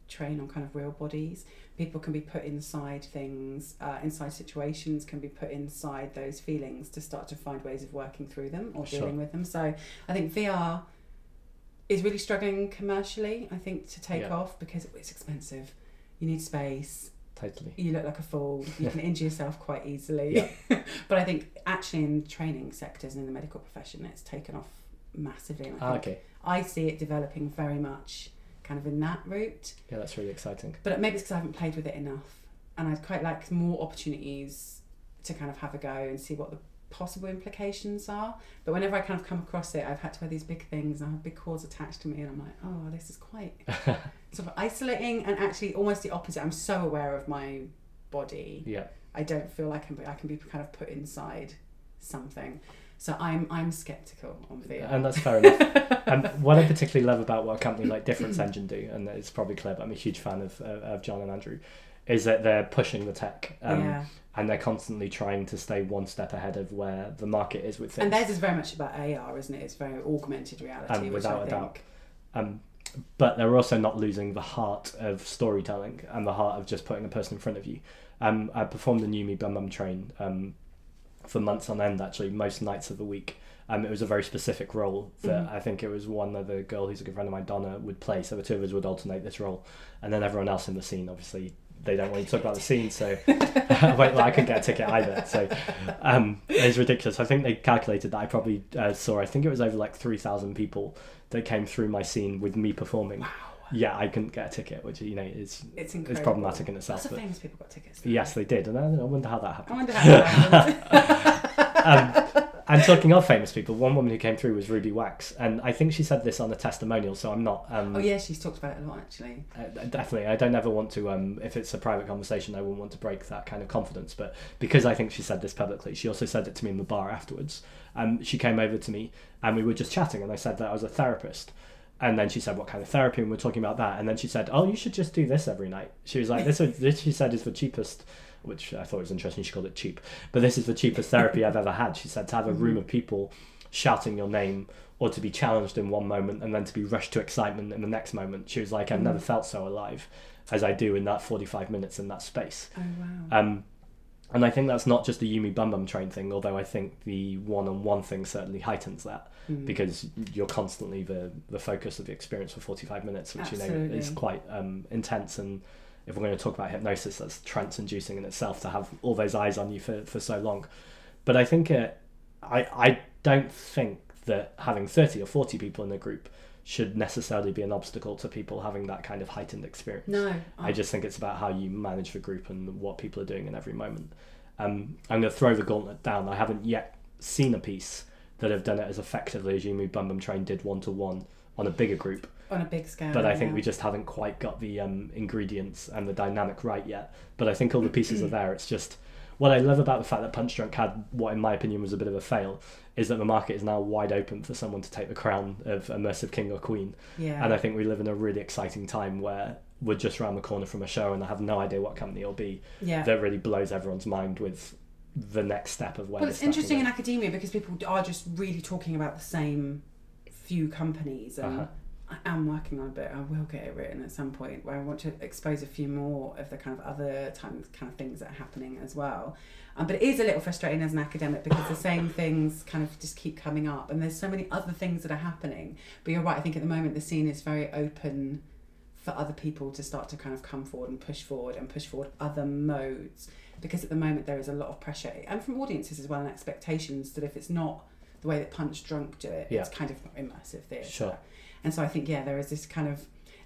Speaker 1: train on kind of real bodies people can be put inside things uh, inside situations can be put inside those feelings to start to find ways of working through them or
Speaker 2: Sure.
Speaker 1: dealing with them so i think vr is really struggling commercially i think to take
Speaker 2: Yeah.
Speaker 1: off because it's expensive you need space
Speaker 2: Totally.
Speaker 1: you look like a fool. You can (laughs) injure yourself quite easily. (laughs) but I think actually in training sectors and in the medical profession, it's taken off massively. I,
Speaker 2: Ah, okay.
Speaker 1: I see it developing very much kind of in that route.
Speaker 2: Yeah, that's really exciting.
Speaker 1: But maybe it's because I haven't played with it enough. And I'd quite like more opportunities to kind of have a go and see what the possible implications are. But whenever I kind of come across it, I've had to wear these big things and I have big cords attached to me, and I'm like, oh, this is quite (laughs) sort of isolating and actually almost the opposite. I'm so aware of my body.
Speaker 2: Yeah.
Speaker 1: I don't feel like I can be, I can be kind of put inside something. So I'm I'm skeptical on VR.
Speaker 2: And that's fair enough. and (laughs) what I particularly love about what a company like Difference Engine do, and it's probably clear, but I'm a huge fan of, of, of John and Andrew, is that they're pushing the tech um,
Speaker 1: yeah,
Speaker 2: and they're constantly trying to stay one step ahead of where the market is with things.
Speaker 1: and theirs is very much about AR, isn't it? It's very augmented reality,
Speaker 2: Um, without a doubt. Um, but they're also not losing the heart of storytelling and the heart of just putting a person in front of you. Um, I performed the You Me Bum Bum Train um, for months on end, actually, most nights of the week. Um, it was a very specific role that
Speaker 1: Mhm.
Speaker 2: I think it was one that the girl who's a good friend of mine, Donna, would play. So the two of us would alternate this role. And then everyone else in the scene, obviously, they don't want you to talk about the scene. So (laughs) (laughs) Wait, well, I couldn't get a ticket either. So um, it's ridiculous. I think they calculated that I probably uh, saw, I think it was over like 3,000 people that came through my scene with me performing.
Speaker 1: Wow,
Speaker 2: Yeah, I couldn't get a ticket, which, you know, is
Speaker 1: it's
Speaker 2: it's problematic in
Speaker 1: Lots
Speaker 2: itself.
Speaker 1: of
Speaker 2: But
Speaker 1: famous people got tickets.
Speaker 2: yes, they did. And I, I wonder how that happened.
Speaker 1: I wonder how that happened. (laughs)
Speaker 2: um, and talking of famous people, one woman who came through was Ruby Wax. And I think she said this on a testimonial, so I'm not. Um,
Speaker 1: oh yeah, she's talked about it a lot actually.
Speaker 2: Uh, definitely, I don't ever want to. Um, if it's a private conversation, I wouldn't want to break that kind of confidence. But because I think she said this publicly, she also said it to me in the bar afterwards. Um, she came over to me and we were just chatting, and I said that I was a therapist. And then she said, "What kind of therapy?" And we we're talking about that. And then she said, "Oh, you should just do this every night." She was like, "This, is, this," she said, "is the cheapest." Which I thought was interesting. She called it cheap, but this is the cheapest therapy I've ever had. She said to have a room of people shouting your name or to be challenged in one moment and then to be rushed to excitement in the next moment. She was like, I've never felt so alive as I do in that 45 minutes in that space.
Speaker 1: Oh wow.
Speaker 2: Um, and I think that's not just the You Me Bum Bum Train thing, although I think the one on one thing certainly heightens that
Speaker 1: Mm.
Speaker 2: because you're constantly the, the focus of the experience for 45 minutes, which you know is quite um, intense. And if we're going to talk about hypnosis, that's trance inducing in itself to have all those eyes on you for, for so long. But I think it, I, I don't think that having 30 or 40 people in a group should necessarily be an obstacle to people having that kind of heightened experience.
Speaker 1: no,
Speaker 2: I just think it's about how you manage the group and what people are doing in every moment. Um, I'm going to throw the gauntlet down. I haven't yet seen a piece that have done it as effectively as You Me Bum Bum Train did one to one on a bigger group.
Speaker 1: on a big scale.
Speaker 2: But I think
Speaker 1: yeah.
Speaker 2: we just haven't quite got the um, ingredients and the dynamic right yet. But I think all the pieces are (clears throat) there. It's just what I love about the fact that Punchdrunk had what, in my opinion, was a bit of a fail, is that the market is now wide open for someone to take the crown of immersive king or queen.
Speaker 1: yeah.
Speaker 2: And I think we live in a really exciting time where we're just around the corner from a show and I have no idea what company it'll be
Speaker 1: yeah.
Speaker 2: that really blows everyone's mind with the next step of where
Speaker 1: Well, it's interesting in academia because people are just really talking about the same few companies, and
Speaker 2: Uh-huh.
Speaker 1: I am working on a bit. I will get it written at some point where I want to expose a few more of the kind of other times kind of things that are happening as well. Um, but it is a little frustrating as an academic because the same things kind of just keep coming up, and there's so many other things that are happening. But you're right. I think at the moment the scene is very open for other people to start to kind of come forward and push forward and push forward other modes because at the moment there is a lot of pressure and from audiences as well and expectations that if it's not the way that Punchdrunk do it,
Speaker 2: Yeah.
Speaker 1: it's kind of not immersive theatre.
Speaker 2: Sure.
Speaker 1: And so I think, yeah, there is this kind of.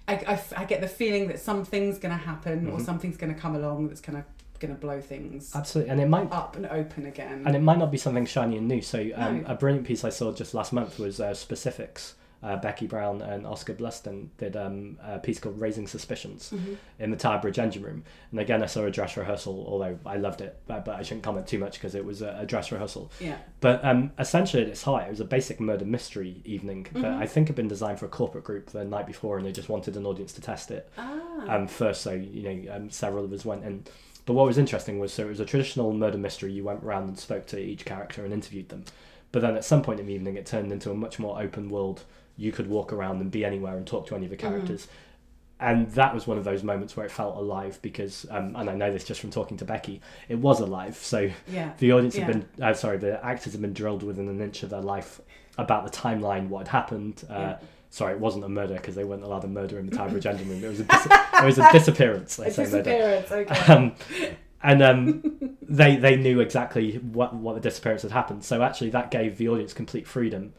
Speaker 1: I, I get the feeling that something's going to happen or
Speaker 2: Mhm.
Speaker 1: something's going to come along that's kind of going to blow things
Speaker 2: Absolutely, and it might
Speaker 1: up and open again.
Speaker 2: and it might not be something shiny and new. So um,
Speaker 1: No.
Speaker 2: a brilliant piece I saw just last month was uh, specifics. Uh, Becky Brown and Oscar Bluston did um, a piece called "Raising Suspicions"
Speaker 1: Mhm.
Speaker 2: in the Tower Bridge engine room, and again I saw a dress rehearsal. Although I loved it, but, but I shouldn't comment too much because it was a, a dress rehearsal.
Speaker 1: Yeah.
Speaker 2: But um, essentially, at its height, it was a basic murder mystery evening that
Speaker 1: Mhm.
Speaker 2: I think had been designed for a corporate group the night before, and they just wanted an audience to test it
Speaker 1: Ah.
Speaker 2: um, first. So you know, um, several of us went in. But what was interesting was so it was a traditional murder mystery. You went around and spoke to each character and interviewed them. But then at some point in the evening, it turned into a much more open world. You could walk around and be anywhere and talk to any of the characters. And that was one of those moments where it felt alive because, um, and I know this just from talking to Becky, it was alive. So
Speaker 1: yeah. (laughs)
Speaker 2: the audience
Speaker 1: Yeah.
Speaker 2: had been, uh, sorry, the actors had been drilled within an inch of their life about the timeline, what had happened. Uh,
Speaker 1: Yeah.
Speaker 2: Sorry, it wasn't a murder because they weren't allowed to murder in the Tower (laughs) engine room. It was a, dis- it was a disappearance. I (laughs)
Speaker 1: A
Speaker 2: say murder.
Speaker 1: disappearance. Okay.
Speaker 2: Um, and um, they they knew exactly what what the disappearance had happened. So actually, that gave the audience complete freedom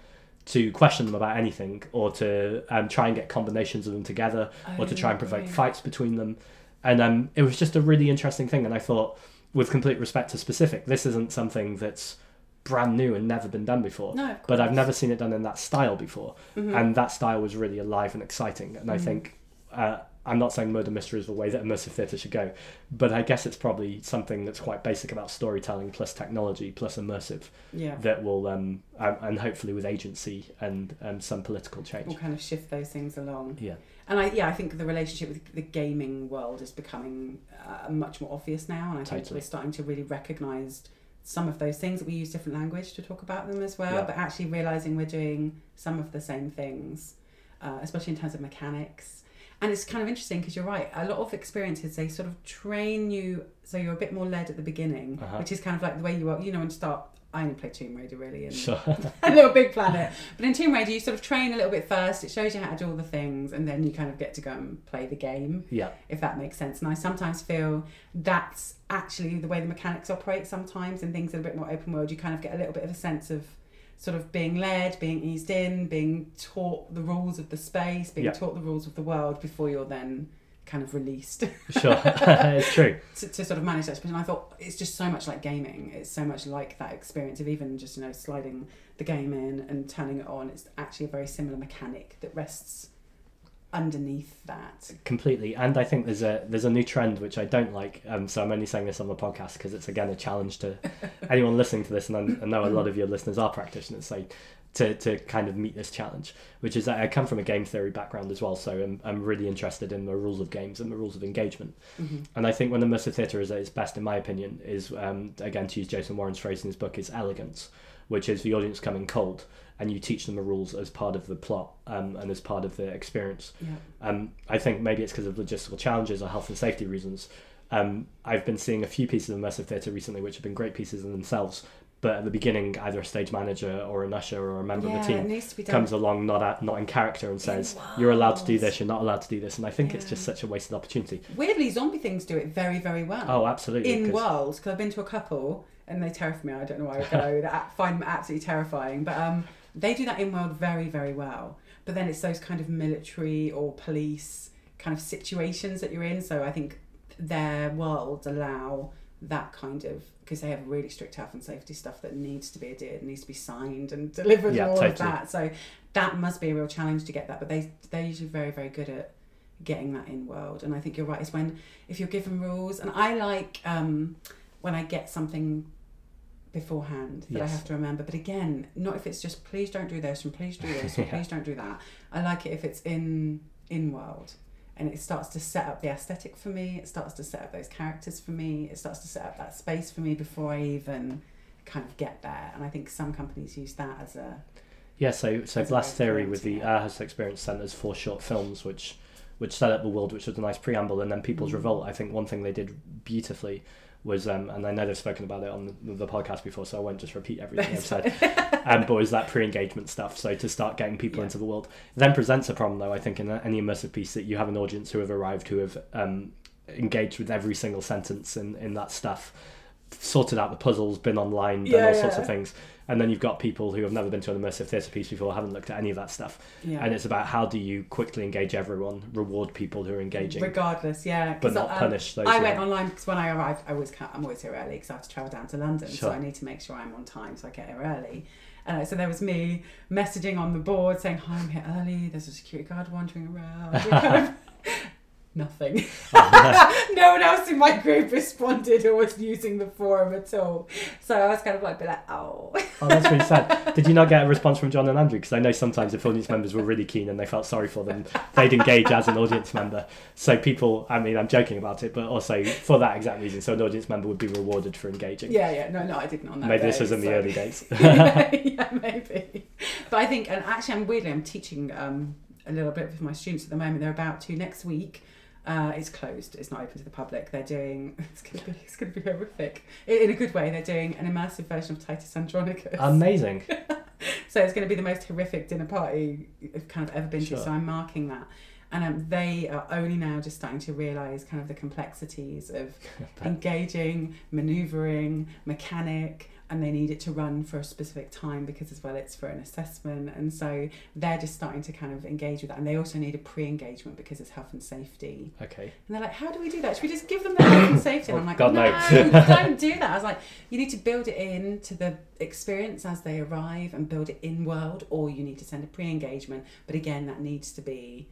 Speaker 2: to question them about anything, or to um, try and get combinations of them together, or to try and provoke
Speaker 1: Oh,
Speaker 2: fights between them. And um, it was just a really interesting thing. And I thought, with complete respect to specific, this isn't something that's brand new and never been done before.
Speaker 1: No,
Speaker 2: But I've never seen it done in that style before,
Speaker 1: Mhm.
Speaker 2: and that style was really alive and exciting. And I
Speaker 1: Mhm.
Speaker 2: think uh, I'm not saying murder mystery is the way that immersive theatre should go, but I guess it's probably something that's quite basic about storytelling plus technology plus immersive
Speaker 1: yeah.
Speaker 2: that will um, and hopefully with agency and um, some political change.
Speaker 1: Will kind of shift those things along.
Speaker 2: Yeah,
Speaker 1: And I, yeah, I think the relationship with the gaming world is becoming uh, much more obvious now, and I think we're starting to really recognise some of those things. We use different language to talk about them as well,
Speaker 2: Yeah.
Speaker 1: but actually realising we're doing some of the same things, uh, especially in terms of mechanics. And it's kind of interesting because you're right. A lot of experiences they sort of train you, so you're a bit more led at the beginning,
Speaker 2: Uh-huh.
Speaker 1: which is kind of like the way you are. You know, when you start. I only play Tomb Raider really, and
Speaker 2: sure. (laughs)
Speaker 1: a LittleBigPlanet. But in Tomb Raider, you sort of train a little bit first. It shows you how to do all the things, and then you kind of get to go and play the game,
Speaker 2: yeah,
Speaker 1: if that makes sense. And I sometimes feel that's actually the way the mechanics operate. Sometimes in things that are a bit more open world, you kind of get a little bit of a sense of sort of being led, being eased in, being taught the rules of the space, being
Speaker 2: Yeah.
Speaker 1: taught the rules of the world before you're then kind of released (laughs)
Speaker 2: sure. (laughs) it's true.
Speaker 1: to, to sort of manage that experience. And I thought it's just so much like gaming. It's so much like that experience of even just you know sliding the game in and turning it on. It's actually a very similar mechanic that rests underneath that.
Speaker 2: completely. And i think there's a there's a new trend which i don't like. Um, so i'm only saying this on the podcast because it's again a challenge to (laughs) anyone listening to this. And I, I know a lot of your listeners are practitioners so to, to kind of meet this challenge which is that i come from a game theory background as well. So I'm, I'm really interested in the rules of games and the rules of engagement.
Speaker 1: Hmm
Speaker 2: and i think when immersive theatre is at its best in my opinion is um, again to use jason warren's phrase in his book is elegance which is the audience coming cold and you teach them the rules as part of the plot um, and as part of the experience
Speaker 1: Yeah.
Speaker 2: um, I think maybe it's because of logistical challenges or health and safety reasons. Um, I've been seeing a few pieces of immersive theatre recently, which have been great pieces in themselves. But at the beginning, either a stage manager or an usher or a member
Speaker 1: yeah,
Speaker 2: of the team
Speaker 1: needs to be done.
Speaker 2: comes along not at, not in character and says, "You're allowed to do this. You're not allowed to do this." And I think it's just such a wasted opportunity.
Speaker 1: Weirdly, zombie things do it very, very well.
Speaker 2: Oh, absolutely.
Speaker 1: in
Speaker 2: 'cause-
Speaker 1: world because I've been to a couple and they terrify me. I don't know why I go. (laughs) I find them absolutely terrifying, but um, they do that in world very very well. But then it's those kind of military or police kind of situations that you're in. So I think their worlds allow that kind of because they have really strict health and safety stuff that needs to be adhered, needs to be signed and delivered
Speaker 2: Yeah,
Speaker 1: and all of that. So that must be a real challenge to get that. But they they're usually very very good at getting that in world. And I think you're right. Is when if you're given rules, and I like um, when I get something beforehand that I have to remember. But again, not if it's just please don't do this and please do (laughs) this or
Speaker 2: Yeah.
Speaker 1: please don't do that. I like it if it's in in world. And it starts to set up the aesthetic for me. It starts to set up those characters for me. It starts to set up that space for me before I even kind of get there. And I think some companies use that as a
Speaker 2: Yeah, so so
Speaker 1: As
Speaker 2: Blast Theory with the
Speaker 1: it.
Speaker 2: Airhouse Experience centers four short films, which which set up the world, which was a nice preamble, and then People's
Speaker 1: Mm.
Speaker 2: Revolt. I think one thing they did beautifully was, um, and I know they've spoken about it on the, the podcast before, so I won't just repeat everything (laughs) I've said. (laughs) um, but was that pre-engagement stuff? So to start getting people
Speaker 1: Yeah.
Speaker 2: into the world, it then presents a problem though. I think in any immersive piece that you have an audience who have arrived, who have um, engaged with every single sentence in in that stuff, sorted out the puzzles, been online, done
Speaker 1: Yeah,
Speaker 2: all sorts of things. And then you've got people who have never been to an immersive theatre piece before, haven't looked at any of that stuff.
Speaker 1: Yeah.
Speaker 2: And it's about how do you quickly engage everyone, reward people who are engaging,
Speaker 1: Regardless, yeah.
Speaker 2: but not
Speaker 1: um,
Speaker 2: punish those.
Speaker 1: I went online because when I arrived, I always ca- I'm always here early because I have to travel down to London,
Speaker 2: Sure.
Speaker 1: so I need to make sure I'm on time, so I get here early. Uh, so there was me messaging on the board saying, "Hi, I'm here early. There's a security guard wandering around." (laughs) We kind of- Nothing. (laughs) (laughs) no one else in my group responded or was using the forum at all. So I was kind of like, be like, oh.
Speaker 2: Oh, that's really sad. Did you not get a response from John and Andrew? Because I know sometimes if audience members were really keen and they felt sorry for them, they'd engage as an audience member. So people, I mean, I'm joking about it, but also for that exact reason, so an audience member would be rewarded for engaging.
Speaker 1: Yeah, yeah, no, no, I didn't on that.
Speaker 2: Maybe this was in the early days. (laughs)
Speaker 1: yeah, yeah, maybe. But I think, and actually, I'm weirdly, I'm teaching um, a little bit with my students at the moment. They're about to next week. Uh, it's closed. It's not open to the public. They're doing. (laughs) It's gonna be. It's gonna be horrific in, a good way. They're doing an immersive version of Titus Andronicus.
Speaker 2: Amazing. (laughs)
Speaker 1: So it's going to be the most horrific dinner party I've kind of ever been
Speaker 2: Sure.
Speaker 1: to. So I'm marking that. And um, they are only now just starting to realise kind of the complexities of (laughs) engaging, manoeuvring, mechanic, and they need it to run for a specific time because as well it's for an assessment. And so they're just starting to kind of engage with that. And they also need a pre-engagement because it's health and safety.
Speaker 2: Okay.
Speaker 1: And they're like, how do we do that? Should we just give them the health and safety? And I'm
Speaker 2: Oh,
Speaker 1: like,
Speaker 2: God,
Speaker 1: no,
Speaker 2: no.
Speaker 1: don't do that. I was like, you need to build it in to the experience as they arrive and build it in world, or you need to send a pre-engagement. But again, that needs to be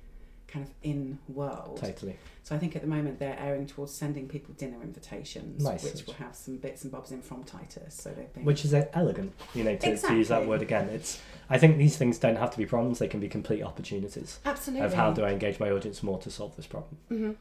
Speaker 1: kind of in world.
Speaker 2: Totally.
Speaker 1: So I think at the moment they're erring towards sending people dinner invitations,
Speaker 2: Nice.
Speaker 1: which will have some bits and bobs in from Titus. So they've been
Speaker 2: Which is elegant, you know, to, to use that word again. It's. I think these things don't have to be problems; they can be complete opportunities
Speaker 1: absolutely
Speaker 2: of how do I engage my audience more to solve this problem.
Speaker 1: hmm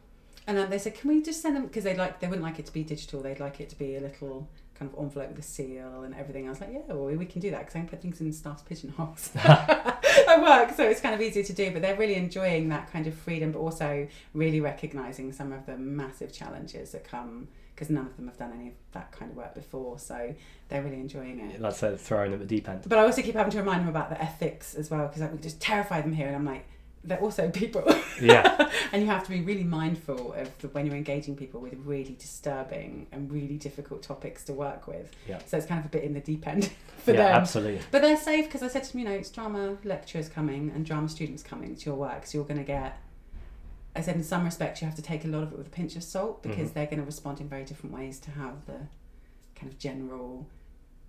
Speaker 1: And then they said, can we just send them because they like they wouldn't like it to be digital. They'd like it to be a little kind of envelope with a seal and everything. I was like, yeah, well, we can do that because I can put things in staff's pigeonholes (laughs) (laughs) at work, so it's kind of easier to do. But they're really enjoying that kind of freedom, but also really recognizing some of the massive challenges that come because none of them have done any of that kind of work before. So they're really enjoying it.
Speaker 2: That's a throwing at the deep end.
Speaker 1: But I also keep having to remind them about the ethics as well because like, we just terrify them here, and I'm like, they're also people.
Speaker 2: Yeah. (laughs)
Speaker 1: and you have to be really mindful of the, when you're engaging people with really disturbing and really difficult topics to work with.
Speaker 2: Yeah.
Speaker 1: So it's kind of a bit in the deep end (laughs) for
Speaker 2: yeah,
Speaker 1: them.
Speaker 2: absolutely.
Speaker 1: But they're safe because I said to them, you know, it's drama lecturers coming and drama students coming to your work, so you're going to get. I said, in some respects, you have to take a lot of it with a pinch of salt because
Speaker 2: Mhm.
Speaker 1: they're going to respond in very different ways to how the kind of general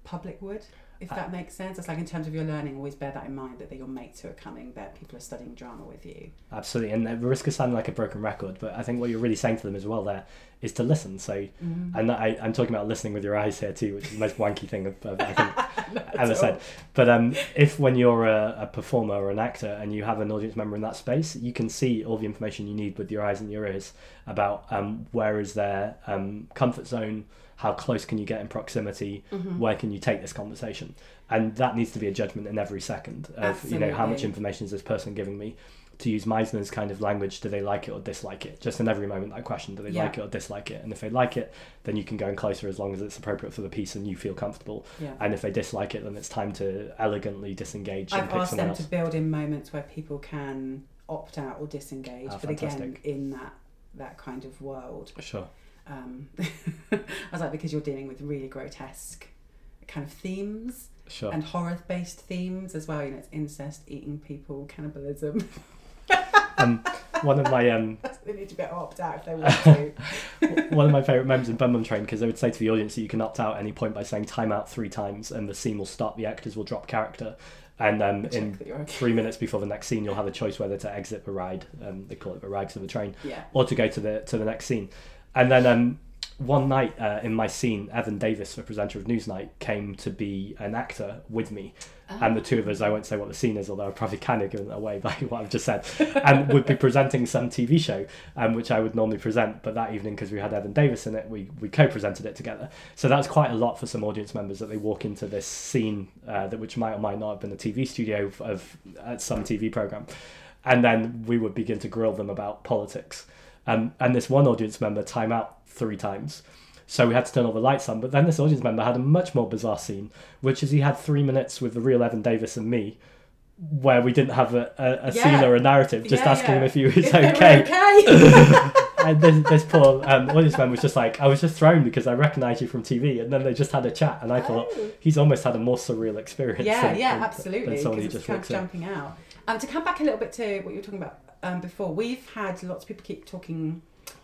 Speaker 1: public would, if that makes sense. It's like in terms of your learning, always bear that in mind that they're your mates who are coming, that people are studying drama with you.
Speaker 2: Absolutely, and the risk of sounding like a broken record, but I think what you're really saying to them as well there is to listen. So, and I, I'm talking about listening with your eyes here too, which is the most wanky thing I've, I've- I think (laughs) ever said. But um, if when you're a, a performer or an actor and you have an audience member in that space, you can see all the information you need with your eyes and your ears about um, where is their um, comfort zone, how close can you get in proximity,
Speaker 1: Mm-hmm.
Speaker 2: where can you take this conversation, and that needs to be a judgment in every second of you know how much information is this person giving me. To use Meisner's kind of language, do they like it or dislike it? Just in every moment, that question: Do they
Speaker 1: Yeah.
Speaker 2: like it or dislike it? And if they like it, then you can go in closer as long as it's appropriate for the piece and you feel comfortable.
Speaker 1: Yeah.
Speaker 2: And if they dislike it, then it's time to elegantly disengage
Speaker 1: I've
Speaker 2: pick
Speaker 1: asked them
Speaker 2: else.
Speaker 1: to build in moments where people can opt out or disengage,
Speaker 2: Ah,
Speaker 1: but again, in that that kind of world.
Speaker 2: Sure.
Speaker 1: Um, (laughs) I was like, because you're dealing with really grotesque kind of themes
Speaker 2: Sure.
Speaker 1: and horror-based themes as well. You know, it's incest, eating people, cannibalism.
Speaker 2: um, one of my um, (laughs)
Speaker 1: they need to be opt out if they want to. (laughs)
Speaker 2: one of my favorite moments in Bum Train because they would say to the audience that you can opt out at any point by saying time out three times and the scene will start. The actors will drop character, and um, in
Speaker 1: okay.
Speaker 2: three minutes before the next scene, you'll have a choice whether to exit the ride. Um, they call it the ride to the train,
Speaker 1: Yeah.
Speaker 2: or to go to the to the next scene. And then um, one night uh, in my scene, Evan Davis, the presenter of Newsnight, came to be an actor with me. And the two of us, I won't say what the scene is, although I've probably kind of given it away by (laughs) what I've just said, and (laughs) would be presenting some TV show, um, which I would normally present. But that evening, because we had Evan Davis in it, we, we co presented it together. So that's quite a lot for some audience members that they walk into this scene uh, that which might or might not have been a TV studio of, of some TV program. And then we would begin to grill them about politics. Um, and this one audience member time out three times. So we had to turn all the lights on. But then this audience member had a much more bizarre scene, which is he had three minutes with the real Evan Davis and me, where we didn't have a, a, a scene or a narrative, just
Speaker 1: Yeah,
Speaker 2: asking
Speaker 1: yeah.
Speaker 2: him if he was
Speaker 1: If
Speaker 2: okay.
Speaker 1: okay. (laughs) (laughs)
Speaker 2: and this, this poor um, audience member was just like, I was just thrown because I recognised you from TV. And then they just had a chat. And I thought,
Speaker 1: Oh.
Speaker 2: he's almost had a more surreal experience.
Speaker 1: yeah,
Speaker 2: than,
Speaker 1: yeah,
Speaker 2: than-
Speaker 1: absolutely.
Speaker 2: Than someone who
Speaker 1: Because
Speaker 2: just
Speaker 1: kind of
Speaker 2: walks in.
Speaker 1: jumping out. Um, to come back a little bit to what you were talking about um, before, we've had lots of people keep talking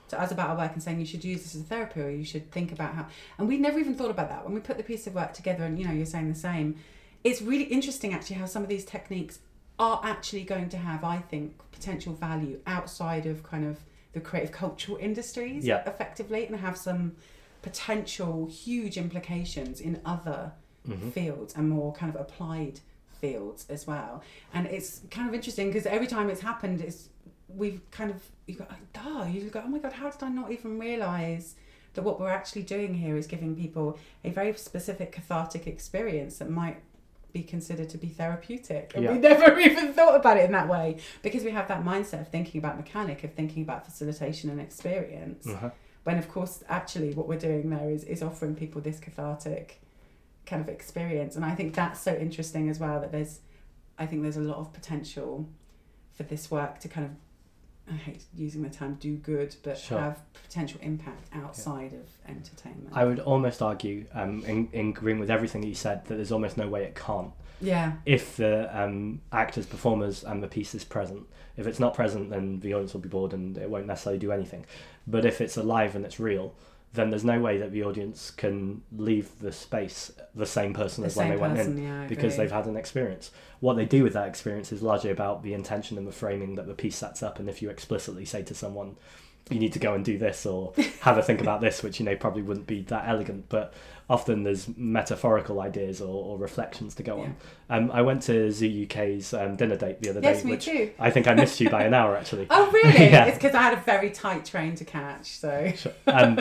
Speaker 1: to us about our work and saying you should use this as a therapy or you should think about how. And we've never even thought about that when we put the piece of work together. And you know, you're saying the same. It's really interesting actually how some of these techniques are actually going to have, I think, potential value outside of kind of the creative cultural industries
Speaker 2: Yeah.
Speaker 1: effectively and have some potential huge implications in other
Speaker 2: Mhm.
Speaker 1: fields and more kind of applied fields as well. And it's kind of interesting because every time it's happened, it's we've kind of you go, oh, you go, oh my god, how did I not even realise that what we're actually doing here is giving people a very specific cathartic experience that might be considered to be therapeutic. And we never (laughs) even thought about it in that way because we have that mindset of thinking about mechanic, of thinking about facilitation and experience
Speaker 2: Uh-huh.
Speaker 1: when of course actually what we're doing there is, is offering people this cathartic kind of experience and i think that's so interesting as well that there's i think there's a lot of potential for this work to kind of i hate using the term do good but
Speaker 2: Sure.
Speaker 1: have potential impact outside of entertainment
Speaker 2: I would almost argue, um, in, in agreeing with everything that you said, that there's almost no way it can't.
Speaker 1: yeah
Speaker 2: if the um, actors, performers, and the piece is present. If it's not present, then the audience will be bored and it won't necessarily do anything. But if it's alive and it's real, then there's no way that the audience can leave the space the same person
Speaker 1: the
Speaker 2: as when
Speaker 1: same
Speaker 2: they went in
Speaker 1: yeah
Speaker 2: because they've had an experience. What they do with that experience is largely about the intention and the framing that the piece sets up. And if you explicitly say to someone, you need to go and do this or (laughs) have a think about this, which you know probably wouldn't be that elegant, but often there's metaphorical ideas or, or reflections to go on. Um, I went to Zoo UK's um, dinner date the other
Speaker 1: yes
Speaker 2: day,
Speaker 1: me
Speaker 2: which
Speaker 1: too
Speaker 2: I think I missed you by an (laughs) hour actually.
Speaker 1: oh really (laughs)
Speaker 2: Yeah.
Speaker 1: it's because i had a very tight train to catch so
Speaker 2: Sure. Um,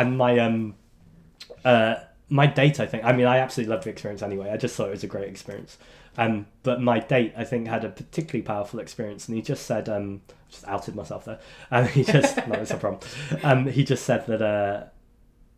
Speaker 2: and my um, uh, my date, I think. I mean, I absolutely loved the experience anyway. I just thought it was a great experience. Um, but my date, I think, had a particularly powerful experience, and he just said, um, just outed myself there. Um, he just, no, that's a problem. Um, he just said that uh,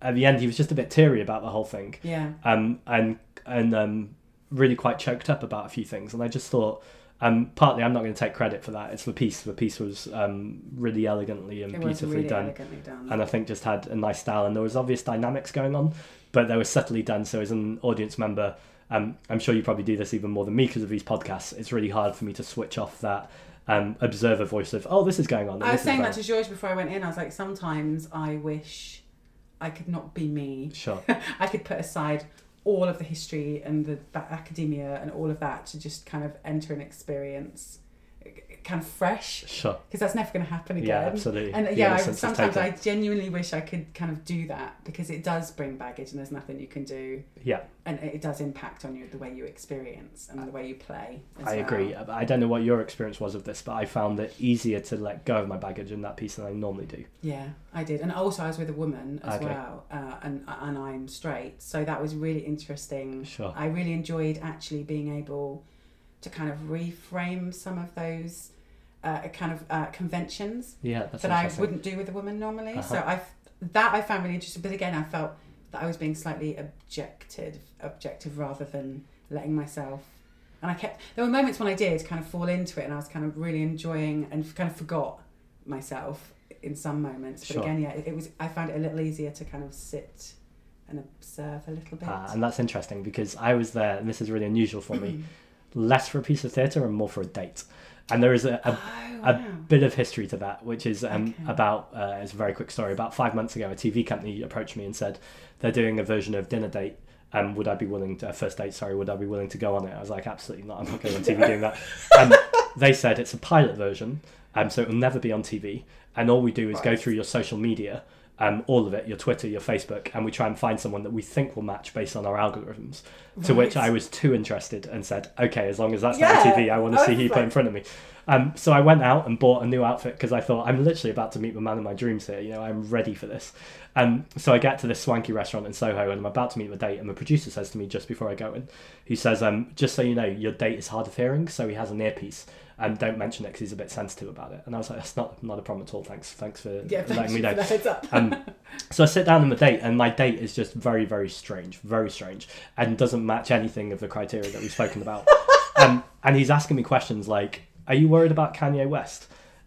Speaker 2: at the end he was just a bit teary about the whole thing,
Speaker 1: yeah
Speaker 2: um, and and um, really quite choked up about a few things. And I just thought, um, partly I'm not going to take credit for that. It's the piece. The piece was um, really elegantly and
Speaker 1: it
Speaker 2: beautifully
Speaker 1: really
Speaker 2: done
Speaker 1: elegantly done
Speaker 2: and I think just had a nice style and there was obvious dynamics going on, but they were subtly done. So as an audience member, um, I'm sure you probably do this even more than me because of these podcasts. It's really hard for me to switch off that um, observer voice of oh this is going on.
Speaker 1: I was saying that to George before I went in. I was like, sometimes I wish I could not be me.
Speaker 2: sure (laughs)
Speaker 1: I could put aside all of the history and the, academia and all of that to just kind of enter an experience kind of fresh
Speaker 2: sure
Speaker 1: because that's never going to happen again.
Speaker 2: yeah absolutely
Speaker 1: And
Speaker 2: The
Speaker 1: yeah, I, sometimes I genuinely wish I could kind of do that because it does bring baggage and there's nothing you can do
Speaker 2: yeah
Speaker 1: and it does impact on you the way you experience and the way you play.
Speaker 2: I
Speaker 1: well.
Speaker 2: agree. I don't know what your experience was of this, but I found it easier to let go of my baggage in that piece than I normally do.
Speaker 1: Yeah, I did, and also I was with a woman as
Speaker 2: Okay.
Speaker 1: well, uh, and and I'm straight, so that was really interesting.
Speaker 2: Sure.
Speaker 1: I really enjoyed actually being able to kind of reframe some of those uh, kind of uh, conventions
Speaker 2: Yeah,
Speaker 1: that I wouldn't do with a woman normally. So
Speaker 2: Uh-huh.
Speaker 1: I that I found really interesting, but again, I felt that I was being slightly objective, objective rather than letting myself. And I kept there were moments when I did kind of fall into it, and I was kind of really enjoying and kind of forgot myself in some moments. But
Speaker 2: Sure.
Speaker 1: again, yeah, it, it was. I found it a little easier to kind of sit and observe a little bit.
Speaker 2: Ah, and that's interesting because I was there, and this is really unusual for me. Less for a piece of theatre and more for a date. And there is a, a
Speaker 1: oh,
Speaker 2: a bit of history to that, which is um,
Speaker 1: Okay.
Speaker 2: about. Uh, it's a very quick story. About five months ago, a TV company approached me and said they're doing a version of Dinner Date. Um, would I be willing to uh, first date? Sorry, would I be willing to go on it? I was like, absolutely not. I'm not going on TV doing that. (laughs) Um, they said it's a pilot version, um, so it will never be on TV. And all we do is go through your social media um, all of it, your Twitter, your Facebook, and we try and find someone that we think will match based on our algorithms. To which I was too interested and said, okay, as long as that's
Speaker 1: Yeah,
Speaker 2: on TV, I want to
Speaker 1: I
Speaker 2: see
Speaker 1: was
Speaker 2: who you put
Speaker 1: like-
Speaker 2: in front of me. Um, so I went out and bought a new outfit because I thought I'm literally about to meet the man of my dreams here. You know, I'm ready for this. Um, so I get to this swanky restaurant in Soho and I'm about to meet the date, and the producer says to me just before I go in, he says, um, "Just so you know, your date is hard of hearing, so he has an earpiece." And don't mention it because he's a bit sensitive about it. And I was like, "That's not not a problem at all. Thanks, thanks for
Speaker 1: Yeah,
Speaker 2: letting me know."
Speaker 1: the heads up.
Speaker 2: Um, (laughs) so I sit down on the date, and my date is just very, very strange, very strange, and doesn't match anything of the criteria that we've spoken about. (laughs) um, and he's asking me questions like, "Are you worried about Kanye West?"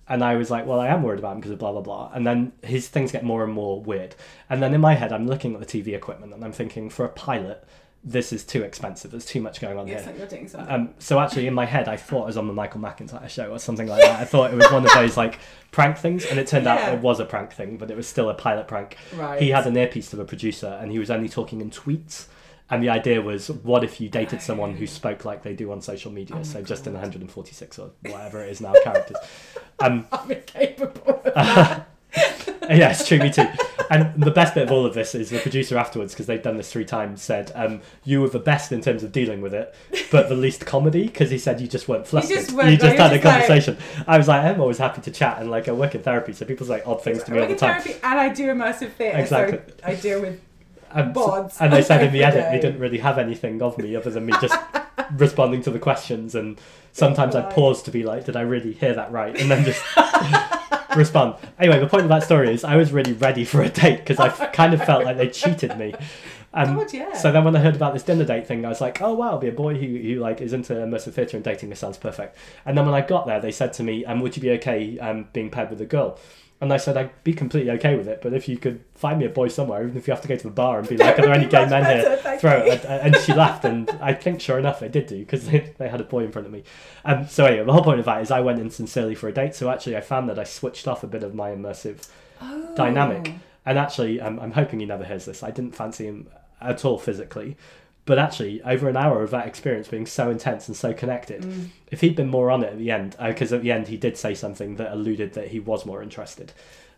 Speaker 2: And I was like, "Well, I am worried about him because of blah blah blah." And then his things get more and more weird. And then in my head, I'm looking at the TV equipment, and I'm thinking, for a pilot, this is too expensive. There's too much going on here.
Speaker 1: like you're doing something.
Speaker 2: Um, so actually, in my head, I thought it was on the Michael McIntyre show or something like that. I thought it was one of those like prank things, and it turned
Speaker 1: Yeah.
Speaker 2: out it was a prank thing, but it was still a pilot prank.
Speaker 1: right.
Speaker 2: He had an earpiece to the producer, and he was only talking in tweets. And the idea was, what if you dated someone who spoke like they do on social media,
Speaker 1: Oh
Speaker 2: so just in 146 or whatever it is now characters. (laughs) Um,
Speaker 1: I'm incapable of (laughs) that. (laughs)
Speaker 2: yeah, it's true, me too. And the best bit of all of this is the producer afterwards, because they've done this three times, said, um, You were the best in terms of dealing with it, but the least comedy, because he said you just weren't flustered.
Speaker 1: just weren't-
Speaker 2: you just had a
Speaker 1: you're like-
Speaker 2: conversation. I was like, I'm always happy to chat and like I work in therapy, so people say odd things to me
Speaker 1: I
Speaker 2: all the time.
Speaker 1: therapy and I do immersive theatre,
Speaker 2: Exactly.
Speaker 1: so I deal with (laughs)
Speaker 2: And,
Speaker 1: bods
Speaker 2: and they said in the edit they didn't really have anything of me other than me just (laughs) responding to the questions and sometimes I'd pause to be like, did I really hear that right? And then just respond. Anyway, the point of that story is I was really ready for a date because I (laughs) kind of felt like they cheated me. Um,
Speaker 1: God, yeah.
Speaker 2: So then when I heard about this dinner date thing, I was like, oh wow, be a boy who, who like is into immersive theatre and dating. This sounds perfect. And then when I got there, they said to me, um, would you be okay um, being paired with a girl? And I said I'd be completely okay with it, but if you could find me a boy somewhere, even if you have to go to the bar and be like, are there any (laughs) gay men here?
Speaker 1: better,
Speaker 2: Throw it. And she laughed, and I think sure enough they did do because they, they had a boy in front of me. Um, so anyway, the whole point of that is I went in sincerely for a date. So actually, I found that I switched off a bit of my immersive
Speaker 1: Oh.
Speaker 2: dynamic. And actually, um, I'm hoping he never hears this. I didn't fancy him at all physically. But actually, over an hour of that experience being so intense and so connected,
Speaker 1: Mm.
Speaker 2: if he'd been more on it at the end, because at the end he did say something that alluded that he was more interested.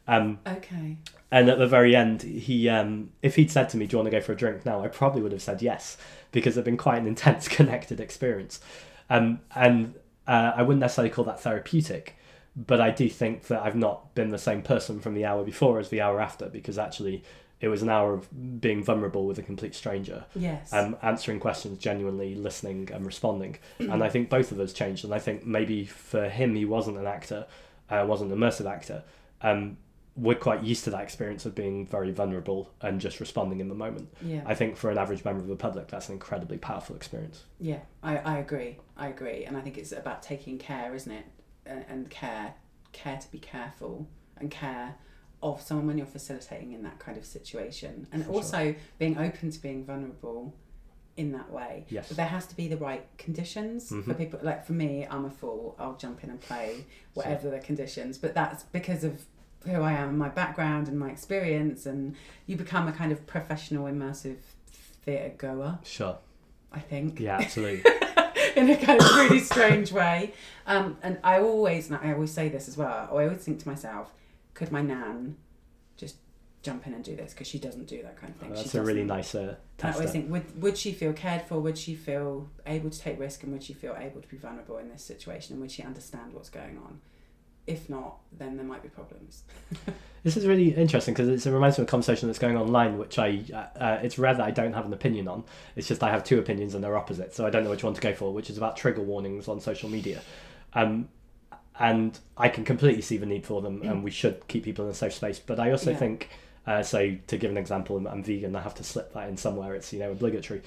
Speaker 2: Um,
Speaker 1: Okay.
Speaker 2: and at the very end, he, um, if he'd said to me, "Do you want to go for a drink now?" I probably would have said yes because it'd been quite an (laughs) intense, connected experience. Um, and uh, I wouldn't necessarily call that therapeutic, but I do think that I've not been the same person from the hour before as the hour after because actually it was an hour of being vulnerable with a complete stranger,
Speaker 1: Yes.
Speaker 2: um, answering questions genuinely, listening and responding. and I think both of us changed. And I think maybe for him, he wasn't an actor, uh, wasn't an immersive actor. Um, we're quite used to that experience of being very vulnerable and just responding in the moment.
Speaker 1: yeah.
Speaker 2: I think for an average member of the public, that's an incredibly powerful experience.
Speaker 1: Yeah, I, I agree. I agree, and I think it's about taking care, isn't it? And, and care, care to be careful, and care of someone when you're facilitating in that kind of situation, and
Speaker 2: For sure.
Speaker 1: also being open to being vulnerable in that way.
Speaker 2: Yes.
Speaker 1: But there has to be the right conditions for
Speaker 2: Mhm.
Speaker 1: people. Like for me, I'm a fool. I'll jump in and play whatever the conditions. But that's because of who I am, and my background, and my experience. And you become a kind of professional, immersive theatre goer.
Speaker 2: Sure.
Speaker 1: I think
Speaker 2: Yeah, absolutely. (laughs)
Speaker 1: in a kind of really strange way. Um, and I always, and I always say this as well. I always think to myself, could my nan just jump in and do this? Because she doesn't do that kind of thing.
Speaker 2: that's
Speaker 1: she
Speaker 2: a really nice uh,
Speaker 1: I always think, would would she feel cared for? Would she feel able to take risk? And would she feel able to be vulnerable in this situation? And would she understand what's going on? If not, then there might be problems. (laughs)
Speaker 2: This is really interesting because it reminds me of a conversation that's going online, which I uh, uh, it's rare that I don't have an opinion on. It's just I have two opinions and they're opposite, so I don't know which one to go for. Which is about trigger warnings on social media, um, and I can completely see the need for them, and we should keep people in a safe space. But I also
Speaker 1: Yeah.
Speaker 2: think, uh, so to give an example, I'm, I'm vegan. I have to slip that in somewhere. It's you know obligatory.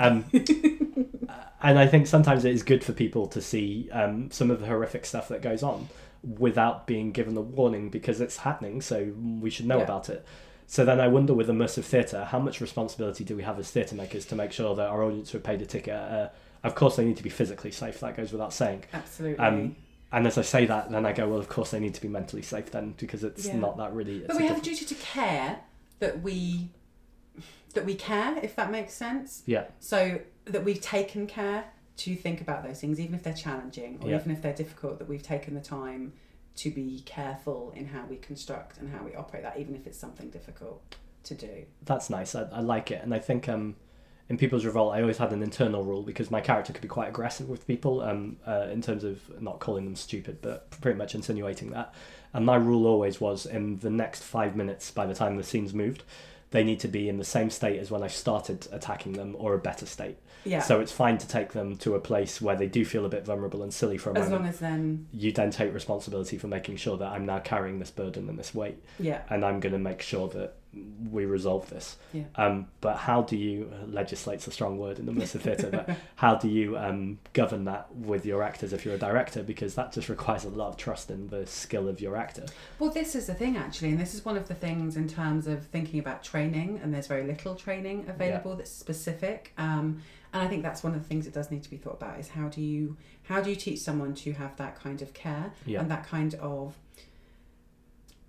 Speaker 2: Um, (laughs) and I think sometimes it is good for people to see um, some of the horrific stuff that goes on without being given a warning because it's happening, so we should know
Speaker 1: Yeah.
Speaker 2: about it. So then I wonder with immersive theatre, how much responsibility do we have as theatre makers to make sure that our audience who paid a ticket, uh, of course they need to be physically safe, that goes without saying.
Speaker 1: Absolutely.
Speaker 2: Um, and as I say that, then I go, well, of course they need to be mentally safe then because it's
Speaker 1: Yeah.
Speaker 2: not that really.
Speaker 1: But we have a duty to care that we that we care, if that makes sense.
Speaker 2: Yeah,
Speaker 1: So that we've taken care to think about those things, even if they're challenging or
Speaker 2: Yeah.
Speaker 1: even if they're difficult, that we've taken the time to be careful in how we construct and how we operate that, even if it's something difficult to do.
Speaker 2: That's nice. I, I like it, and I think um, in People's Revolt, I always had an internal rule because my character could be quite aggressive with people, um, uh, in terms of not calling them stupid, but pretty much insinuating that. And my rule always was in the next five minutes, by the time the scene's moved, they need to be in the same state as when I started attacking them or a better state.
Speaker 1: Yeah.
Speaker 2: So it's fine to take them to a place where they do feel a bit vulnerable and silly for a while.
Speaker 1: as
Speaker 2: moment.
Speaker 1: long as then,
Speaker 2: you then take responsibility for making sure that I'm now carrying this burden and this weight,
Speaker 1: yeah,
Speaker 2: and I'm going to make sure that we resolve this.
Speaker 1: Yeah.
Speaker 2: Um, but how do you legislate's a strong word in the immersive theatre, but (laughs) how do you um, govern that with your actors if you're a director? Because that just requires a lot of trust in the skill of your actor.
Speaker 1: Well, this is the thing actually, and this is one of the things in terms of thinking about training, and there's very little training available that's specific. Um, and I think that's one of the things that does need to be thought about is how do you how do you teach someone to have that kind of care
Speaker 2: Yeah.
Speaker 1: and that kind of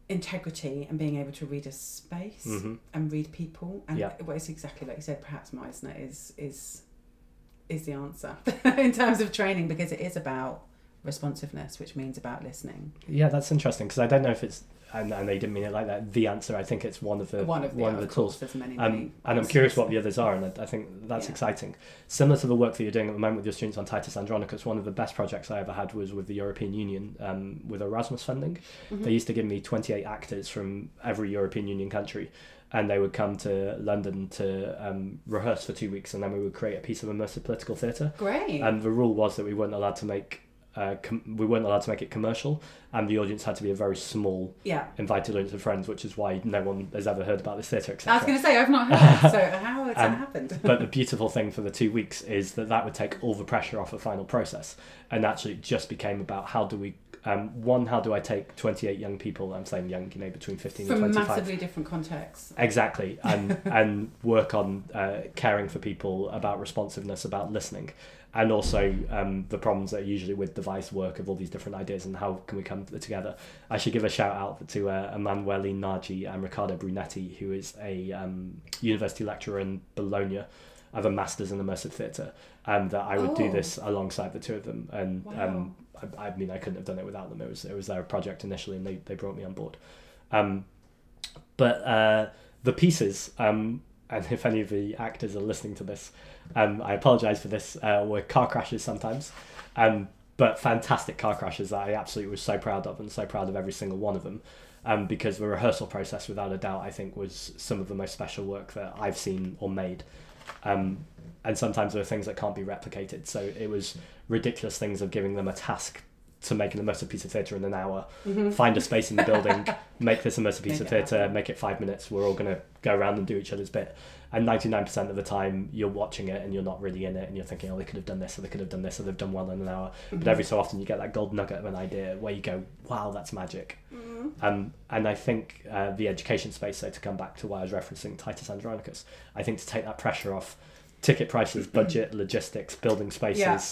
Speaker 1: integrity and being able to read a space
Speaker 2: hmm
Speaker 1: and read people and
Speaker 2: Yeah.
Speaker 1: well, it's exactly like you said perhaps Meisner is is is the answer (laughs) in terms of training because it is about responsiveness which means about listening
Speaker 2: Yeah, that's interesting because I don't know if it's and, and they didn't mean it like that. The answer, I think, it's one of the
Speaker 1: one of the,
Speaker 2: one of the tools.
Speaker 1: many,
Speaker 2: Um, and I'm curious what the others are, and I, I think that's
Speaker 1: Yeah.
Speaker 2: exciting. Similar to the work that you're doing at the moment with your students on Titus Andronicus, one of the best projects I ever had was with the European Union um, with Erasmus funding.
Speaker 1: Mhm.
Speaker 2: They used to give me 28 actors from every European Union country, and they would come to London to um, rehearse for two weeks, and then we would create a piece of immersive political theatre.
Speaker 1: great
Speaker 2: And the rule was that we weren't allowed to make uh, com- we weren't allowed to make it commercial, and the audience had to be a very small,
Speaker 1: yeah
Speaker 2: invited audience of friends, which is why no one has ever heard about this theatre,
Speaker 1: I was going to say I've not heard so (laughs) how has
Speaker 2: Um,
Speaker 1: that happened
Speaker 2: but the beautiful thing for the two weeks is that that would take all the pressure off the final process, and actually it just became about how do we. Um, one, how do I take 28 young people? I'm saying young, you know, between 15
Speaker 1: from
Speaker 2: and 25.
Speaker 1: massively different contexts
Speaker 2: Exactly, and (laughs) and work on uh, caring for people, about responsiveness, about listening, and also um, the problems that are usually with device work of all these different ideas and how can we come together. I should give a shout out to uh, Emanuele Nagy and Riccardo Brunetti, who is a um, university lecturer in Bologna. I have a master's in immersive theatre, and that I would do
Speaker 1: Oh.
Speaker 2: this alongside the two of them. And
Speaker 1: Wow.
Speaker 2: um, I, I mean, I couldn't have done it without them. It was it was their project initially, and they, they brought me on board. Um, but uh, the pieces, um, and if any of the actors are listening to this, um, I apologise for this, uh, were car crashes sometimes, um, but fantastic car crashes that I absolutely was so proud of, and so proud of every single one of them. Um, because the rehearsal process, without a doubt, I think was some of the most special work that I've seen or made. Um, and sometimes there are things that can't be replicated. So it was ridiculous things of giving them a task to make an immersive piece of theatre in an hour, find a space in the building, (laughs) make this immersive piece
Speaker 1: Make
Speaker 2: of theatre,
Speaker 1: happen.
Speaker 2: make it five minutes. We're all going to go around and do each other's bit. And 99% of the time, you're watching it and you're not really in it, and you're thinking, oh, they could have done this, or they could have done this, or they've done well in an hour. But every so often, you get that gold nugget of an idea where you go, wow, that's magic. Um, and I think uh, the education space, so to come back to why I was referencing Titus Andronicus, I think to take that pressure off ticket prices, budget, logistics, building spaces,
Speaker 1: Yeah.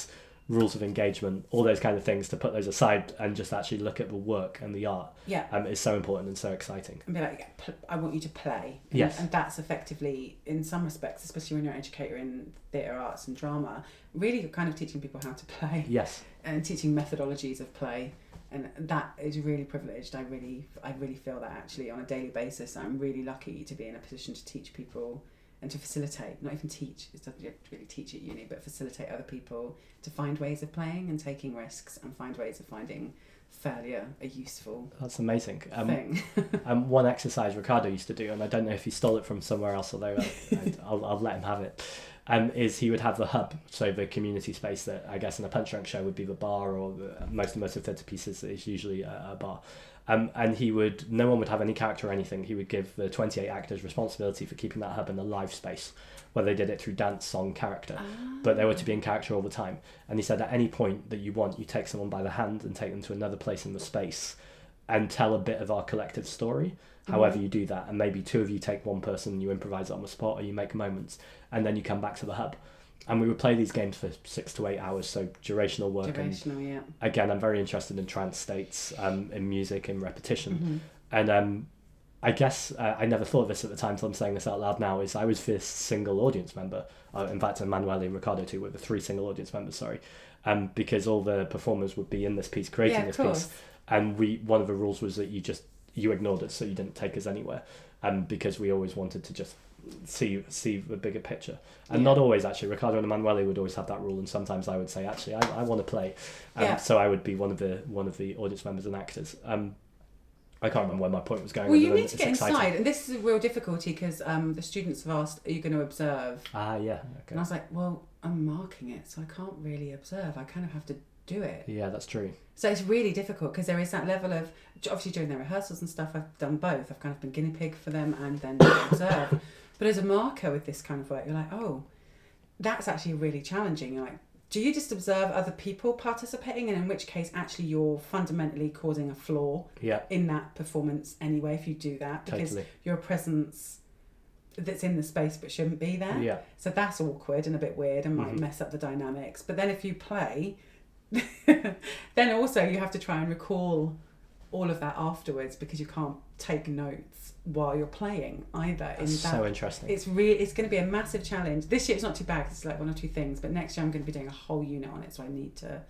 Speaker 2: Rules of engagement, all those kind of things, to put those aside and just actually look at the work and the art
Speaker 1: yeah
Speaker 2: um, is so important and so exciting.
Speaker 1: and be like, I want you to play. And,
Speaker 2: Yes.
Speaker 1: And that's effectively, in some respects, especially when you're an educator in theatre arts and drama, really kind of teaching people how to play
Speaker 2: Yes,
Speaker 1: and teaching methodologies of play. And that is really privileged. I really, I really feel that actually on a daily basis. I'm really lucky to be in a position to teach people and to facilitate, not even teach, it doesn't really teach at uni, but facilitate other people to find ways of playing and taking risks and find ways of finding failure a useful
Speaker 2: that's amazing. Um,
Speaker 1: thing. (laughs)
Speaker 2: um, one exercise Riccardo used to do, and I don't know if he stole it from somewhere else, although I, (laughs) I'll, I'll let him have it, um, is he would have the hub, so the community space that I guess in a Punchdrunk show would be the bar, or the, most immersive theatre pieces is usually a, a bar. Um, and he would, no one would have any character or anything. He would give the 28 actors responsibility for keeping that hub in a live space, where they did it through dance, song, character. But they were to be in character all the time. And he said at any point that you want, you take someone by the hand and take them to another place in the space and tell a bit of our collective story. However, you do that, and maybe two of you take one person and you improvise it on the spot, or you make moments, and then you come back to the hub. And we would play these games for six to eight hours, so durational work. And
Speaker 1: Durational, yeah.
Speaker 2: again, I'm very interested in trance states, um, in music, in repetition,
Speaker 1: Mhm.
Speaker 2: and um, I guess uh, I never thought of this at the time, so I'm saying this out loud now. Is I was this single audience member. Uh, in fact, Emanuele and Riccardo too were the three single audience members. Sorry, um, because all the performers would be in this piece creating
Speaker 1: yeah,
Speaker 2: this
Speaker 1: course.
Speaker 2: piece, and we one of the rules was that you just you ignored us, so you didn't take us anywhere, um, because we always wanted to just see see the bigger picture, and
Speaker 1: Yeah.
Speaker 2: not always actually. Riccardo and Emanuele would always have that rule, and sometimes I would say actually I, I want to play, um,
Speaker 1: Yeah.
Speaker 2: so I would be one of the one of the audience members and actors. Um, I can't remember where my point was going.
Speaker 1: Well, you need to get
Speaker 2: exciting.
Speaker 1: inside, and this is a real difficulty because um, the students have asked, "Are you going to observe?"
Speaker 2: Ah, yeah,
Speaker 1: And. I was like, "Well, I'm marking it, so I can't really observe. I kind of have to do it."
Speaker 2: Yeah, that's true.
Speaker 1: So it's really difficult because there is that level of obviously during their rehearsals and stuff. I've done both. I've kind of been guinea pig for them and then observe. (laughs) But as a marker with this kind of work, you're like, oh, that's actually really challenging. You're like, do you just observe other people participating, and in which case, actually, you're fundamentally causing a flaw
Speaker 2: Yeah,
Speaker 1: in that performance anyway if you do that because
Speaker 2: totally.
Speaker 1: you're a presence that's in the space but shouldn't be there.
Speaker 2: Yeah,
Speaker 1: So that's awkward and a bit weird and might
Speaker 2: Mhm.
Speaker 1: mess up the dynamics. But then if you play, (laughs) then also you have to try and recall all of that afterwards because you can't take notes while you're playing either. In
Speaker 2: that's
Speaker 1: that,
Speaker 2: so interesting.
Speaker 1: it's really it's going to be a massive challenge. This year it's not too bad. it's like one or two things, but next year I'm going to be doing a whole unit on it, so I need to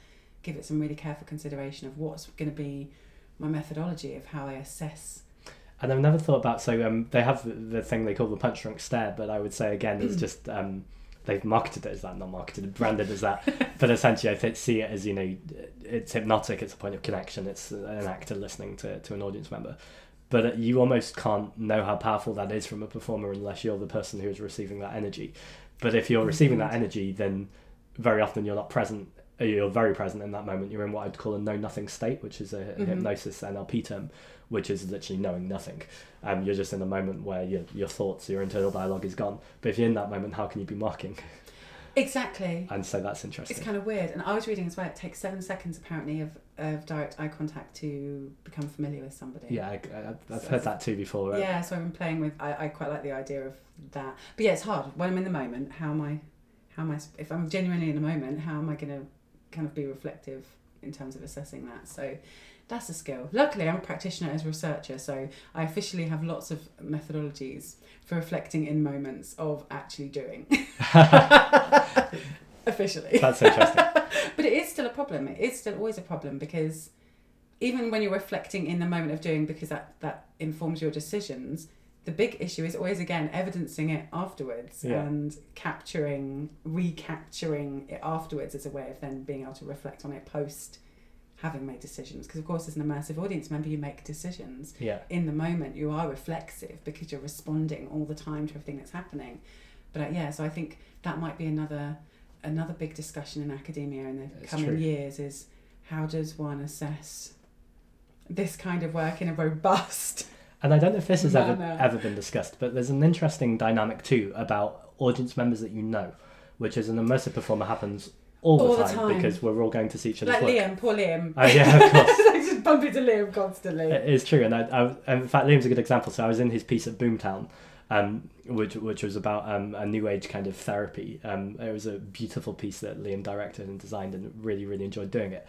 Speaker 1: give it some really careful consideration of what's going to be my methodology of how I assess.
Speaker 2: And I've never thought about so um, they have the, the thing they call the Punchdrunk stare, but I would say again it's (clears throat) just um, they've marketed it as that, not marketed, branded as that. but essentially, I see it as you know, it's hypnotic. It's a point of connection. It's an actor listening to to an audience member. But you almost can't know how powerful that is from a performer unless you're the person who is receiving that energy. But if you're receiving that energy, then very often you're not present. uh, You're very present in that moment. You're in what I'd call a know nothing state, which is a
Speaker 1: Mhm.
Speaker 2: hypnosis NLP term, which is literally knowing nothing. Um, you're just in a moment where your your thoughts, your internal dialogue is gone. But if you're in that moment, how can you be marking? (laughs)
Speaker 1: Exactly.
Speaker 2: And so that's interesting.
Speaker 1: It's kind of weird. And I was reading as well, it takes seven seconds apparently of, of direct eye contact to become familiar with somebody.
Speaker 2: yeah, I, I've
Speaker 1: So
Speaker 2: heard that too before. uh,
Speaker 1: Yeah, so I've been playing with, I, I quite like the idea of that. But yeah, it's hard. When I'm in the moment, how am I, how am I, if I'm genuinely in the moment, how am I going to kind of be reflective in terms of assessing that? So that's a skill. Luckily, I'm a practitioner as a researcher, so I officially have lots of methodologies for reflecting in moments of actually doing. (laughs) (laughs) officially.
Speaker 2: That's interesting. (laughs)
Speaker 1: but it is still a problem. It is still always a problem because even when you're reflecting in the moment of doing, because that that informs your decisions. The big issue is always again evidencing it afterwards
Speaker 2: Yeah.
Speaker 1: and capturing, recapturing it afterwards as a way of then being able to reflect on it post having made decisions. Because of course, as an immersive audience member, you make decisions
Speaker 2: Yeah.
Speaker 1: in the moment. You are reflexive because you're responding all the time to everything that's happening. But uh, yeah, so I think that might be another another big discussion in academia in the coming
Speaker 2: true.
Speaker 1: years is how does one assess this kind of work in a robust (laughs)
Speaker 2: And I don't know if this has ever ever been discussed, but there's an interesting dynamic too about audience members that you know, which is an immersive performer happens all,
Speaker 1: All
Speaker 2: the,
Speaker 1: the
Speaker 2: time
Speaker 1: time.
Speaker 2: because we're all going to see each other.
Speaker 1: like
Speaker 2: work.
Speaker 1: Liam, poor Liam.
Speaker 2: Oh yeah, of (laughs) course.
Speaker 1: I just bump into Liam constantly.
Speaker 2: It is true, and I, I, in fact, Liam's a good example. So I was in his piece at Boomtown, um, which which was about um, a new age kind of therapy. Um, it was a beautiful piece that Liam directed and designed, and really really enjoyed doing it.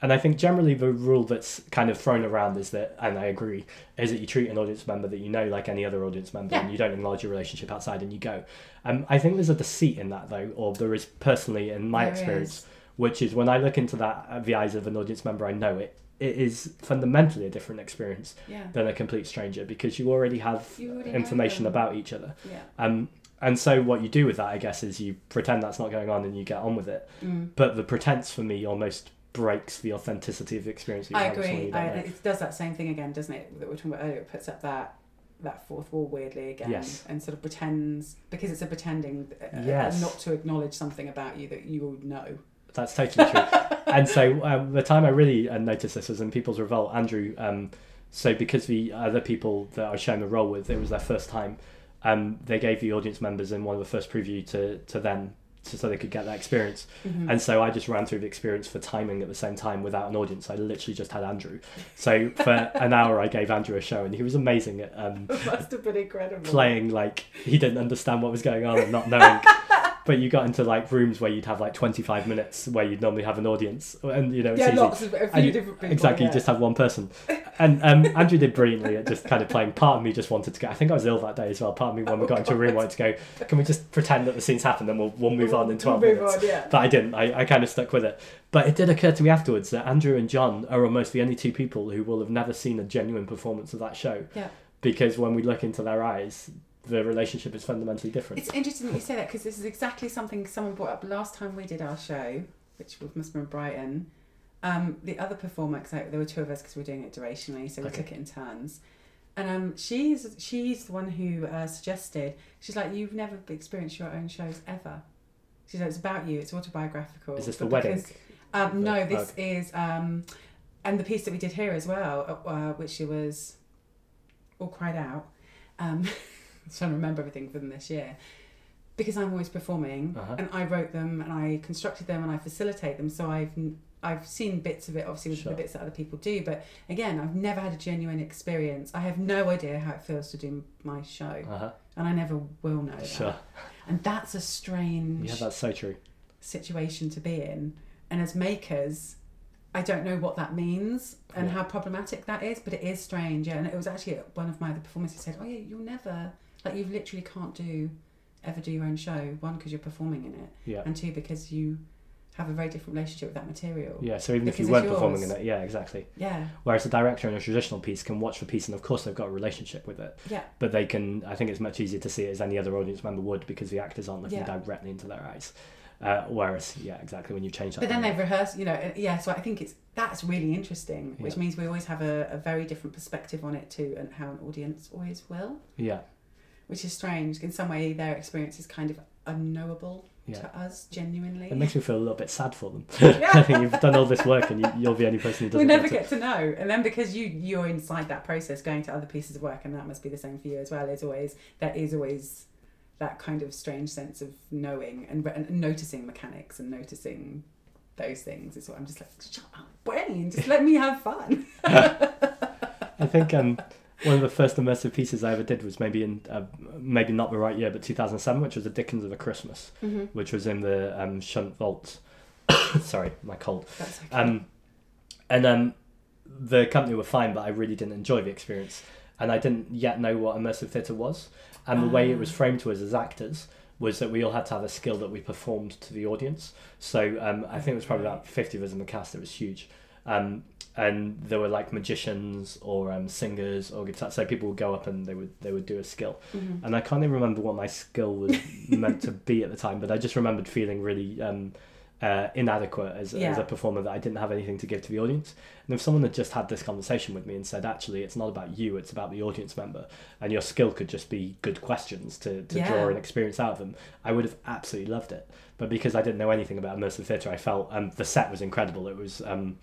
Speaker 2: And I think generally the rule that's kind of thrown around is that, and I agree, is that you treat an audience member that you know like any other audience member,
Speaker 1: Yeah.
Speaker 2: and you don't enlarge your relationship outside, and you go. Um, I think there's a deceit in that though, or there is personally in my
Speaker 1: There
Speaker 2: experience
Speaker 1: is.
Speaker 2: which is when I look into that uh, the eyes of an audience member, I know it. It is fundamentally a different experience
Speaker 1: Yeah.
Speaker 2: than a complete stranger because you already have
Speaker 1: You already
Speaker 2: information about each other.
Speaker 1: Yeah.
Speaker 2: Um, and so what you do with that, I guess, is you pretend that's not going on and you get on with it.
Speaker 1: Mm.
Speaker 2: But the pretense for me almost breaks the authenticity of the experience. You
Speaker 1: I
Speaker 2: have with someone
Speaker 1: agree. I, it does that same thing again, doesn't it? That we were talking about earlier. It puts up that that fourth wall weirdly again,
Speaker 2: Yes.
Speaker 1: and sort of pretends because it's a pretending uh,
Speaker 2: Yes.
Speaker 1: not to acknowledge something about you that you would know.
Speaker 2: That's totally true. (laughs) and so um, the time I really uh, noticed this was in People's Revolt. Andrew, um, so because the other people that I was sharing the role with, it was their first time. Um, they gave the audience members in one of the first preview to to them, so, so they could get that experience.
Speaker 1: Mhm.
Speaker 2: And so I just ran through the experience for timing at the same time without an audience. I literally just had Andrew. So for (laughs) an hour, I gave Andrew a show, and he was amazing at um,
Speaker 1: must have been incredible.
Speaker 2: playing like he didn't understand what was going on and not knowing. (laughs) but you got into like rooms where you'd have like 25 minutes where you'd normally have an audience and you know it's
Speaker 1: yeah,
Speaker 2: easy
Speaker 1: lots of a few
Speaker 2: And you-
Speaker 1: different people.
Speaker 2: exactly
Speaker 1: yeah.
Speaker 2: you just have one person and um, (laughs) andrew did brilliantly at just kind of playing part of me just wanted to go i think i was ill that day as well part of me when we
Speaker 1: Oh,
Speaker 2: got into a room wanted to go can we just pretend that the scene's happened and we'll, we'll move on in 12
Speaker 1: We'll
Speaker 2: minutes
Speaker 1: on, yeah.
Speaker 2: but I didn't. I, I kind of stuck with it. But it did occur to me afterwards that Andrew and John are almost the only two people who will have never seen a genuine performance of that show.
Speaker 1: Yeah.
Speaker 2: Because when we look into their eyes, the relationship is fundamentally different.
Speaker 1: It's interesting that you say that because this is exactly something someone brought up last time we did our show, which was- must have been Brighton. Um, the other performer, because there were two of us because we are doing it durationally, so we
Speaker 2: Okay.
Speaker 1: took it in turns. And um, she's she's the one who uh, suggested. She's like, you've never experienced your own shows ever. She's like, it's about you. It's autobiographical.
Speaker 2: Is this the wedding?
Speaker 1: because- Um, no, this is um, and the piece that we did here as well, uh, uh, which was all cried out. Um, (laughs) trying to remember everything from this year because I'm always performing
Speaker 2: Uh-huh.
Speaker 1: and I wrote them and I constructed them and I facilitate them. So I've I've seen bits of it, obviously with
Speaker 2: Sure.
Speaker 1: the bits that other people do, but again, I've never had a genuine experience. I have no idea how it feels to do my show,
Speaker 2: Uh-huh.
Speaker 1: and I never will know that.
Speaker 2: Sure.
Speaker 1: And that's a strange
Speaker 2: Yeah, that's so true.
Speaker 1: situation to be in. And as makers, I don't know what that means and
Speaker 2: Yeah.
Speaker 1: how problematic that is, but it is strange. Yeah, and it was actually one of my other performances said, "Oh yeah, you'll never like you literally can't do ever do your own show. One because you're performing in it,
Speaker 2: Yeah.
Speaker 1: and two because you have a very different relationship with that material.
Speaker 2: Yeah, so even if you weren't
Speaker 1: it's
Speaker 2: performing in it, yeah, exactly.
Speaker 1: Yeah,
Speaker 2: Whereas a director in a traditional piece can watch the piece and of course they've got a relationship with it.
Speaker 1: yeah,
Speaker 2: But they can I think it's much easier to see it as any other audience member would because the actors aren't looking
Speaker 1: Yeah.
Speaker 2: directly into their eyes. Uh, whereas, yeah, exactly when you change that.
Speaker 1: But then they've rehearsed, you know, uh, yeah. So I think it's that's really interesting, which
Speaker 2: Yeah.
Speaker 1: means we always have a, a very different perspective on it too, and how an audience always will.
Speaker 2: Yeah.
Speaker 1: Which is strange. In some way, their experience is kind of unknowable
Speaker 2: Yeah.
Speaker 1: to us, genuinely.
Speaker 2: It makes me feel a little bit sad for them.
Speaker 1: Yeah. (laughs) (laughs)
Speaker 2: I think you've done all this work and you, you're the only person who doesn't We
Speaker 1: never
Speaker 2: get to.
Speaker 1: to know, and then because you you're inside that process, going to other pieces of work, and that must be the same for you as well. Is always there is always that kind of strange sense of knowing and, and noticing mechanics and noticing those things. is what I'm just like, shut up, Wayne, just let me have fun. (laughs)
Speaker 2: I think um, one of the first immersive pieces I ever did was maybe in uh, maybe not the right year, but 2007, which was the Dickens of a Christmas,
Speaker 1: mm-hmm.
Speaker 2: which was in the um, Shunt Vault. (coughs) Sorry, my cold.
Speaker 1: That's okay.
Speaker 2: Um, and um, the company were fine, but I really didn't enjoy the experience, and I didn't yet know what immersive theatre was. And the way it was
Speaker 1: Ah.
Speaker 2: framed to us as actors was that we all had to have a skill that we performed to the audience. So um, I think it was probably about fifty of us in the cast. It was huge, um, and there were like magicians or um, singers or guitar. So people would go up and they would they would do a skill.
Speaker 1: Mhm.
Speaker 2: And I can't even remember what my skill was (laughs) meant to be at the time, but I just remembered feeling really um, uh, inadequate as, as a performer that I didn't have anything to give to the audience. And if someone had just had this conversation with me and said, actually, it's not about you, it's about the audience member, and your skill could just be good questions to, to
Speaker 1: Yeah.
Speaker 2: draw an experience out of them, I would have absolutely loved it. But because I didn't know anything about immersive theatre, I felt um, the set was incredible. It was. Um,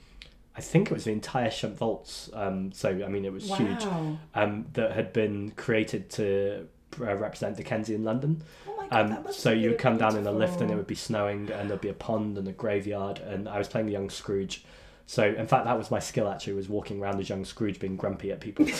Speaker 2: I think it was the entire Shunt Vaults, um, so I mean it was huge, um, that had been created to uh, represent Dickensian London.
Speaker 1: Oh my God,
Speaker 2: Um, so you would come down in a lift and it would be snowing and there'd be a pond and a graveyard and I was playing the young Scrooge. So in fact that was my skill actually was walking around as young Scrooge being grumpy at people. (laughs)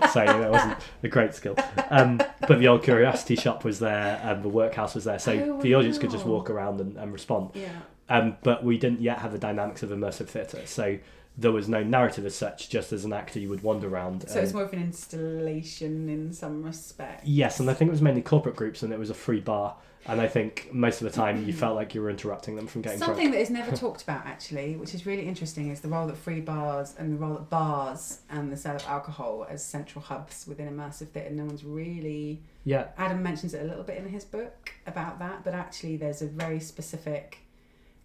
Speaker 2: so that wasn't a great skill. Um, but the old curiosity shop was there and the workhouse was there. So
Speaker 1: Oh,
Speaker 2: the audience could just walk around and, and respond.
Speaker 1: Yeah.
Speaker 2: Um, but we didn't yet have the dynamics of immersive theatre. So there was no narrative as such, just as an actor you would wander around.
Speaker 1: So it's more of an installation in some respect.
Speaker 2: Yes, and I think it was mainly corporate groups, and it was a free bar. And I think most of the time you felt like you were interrupting them from getting
Speaker 1: Something
Speaker 2: drunk.
Speaker 1: that is never (laughs) talked about actually, which is really interesting, is the role that free bars and the role that bars and the sale of alcohol as central hubs within immersive theatre. No one's really.
Speaker 2: Yeah,
Speaker 1: Adam mentions it a little bit in his book about that, but actually there's a very specific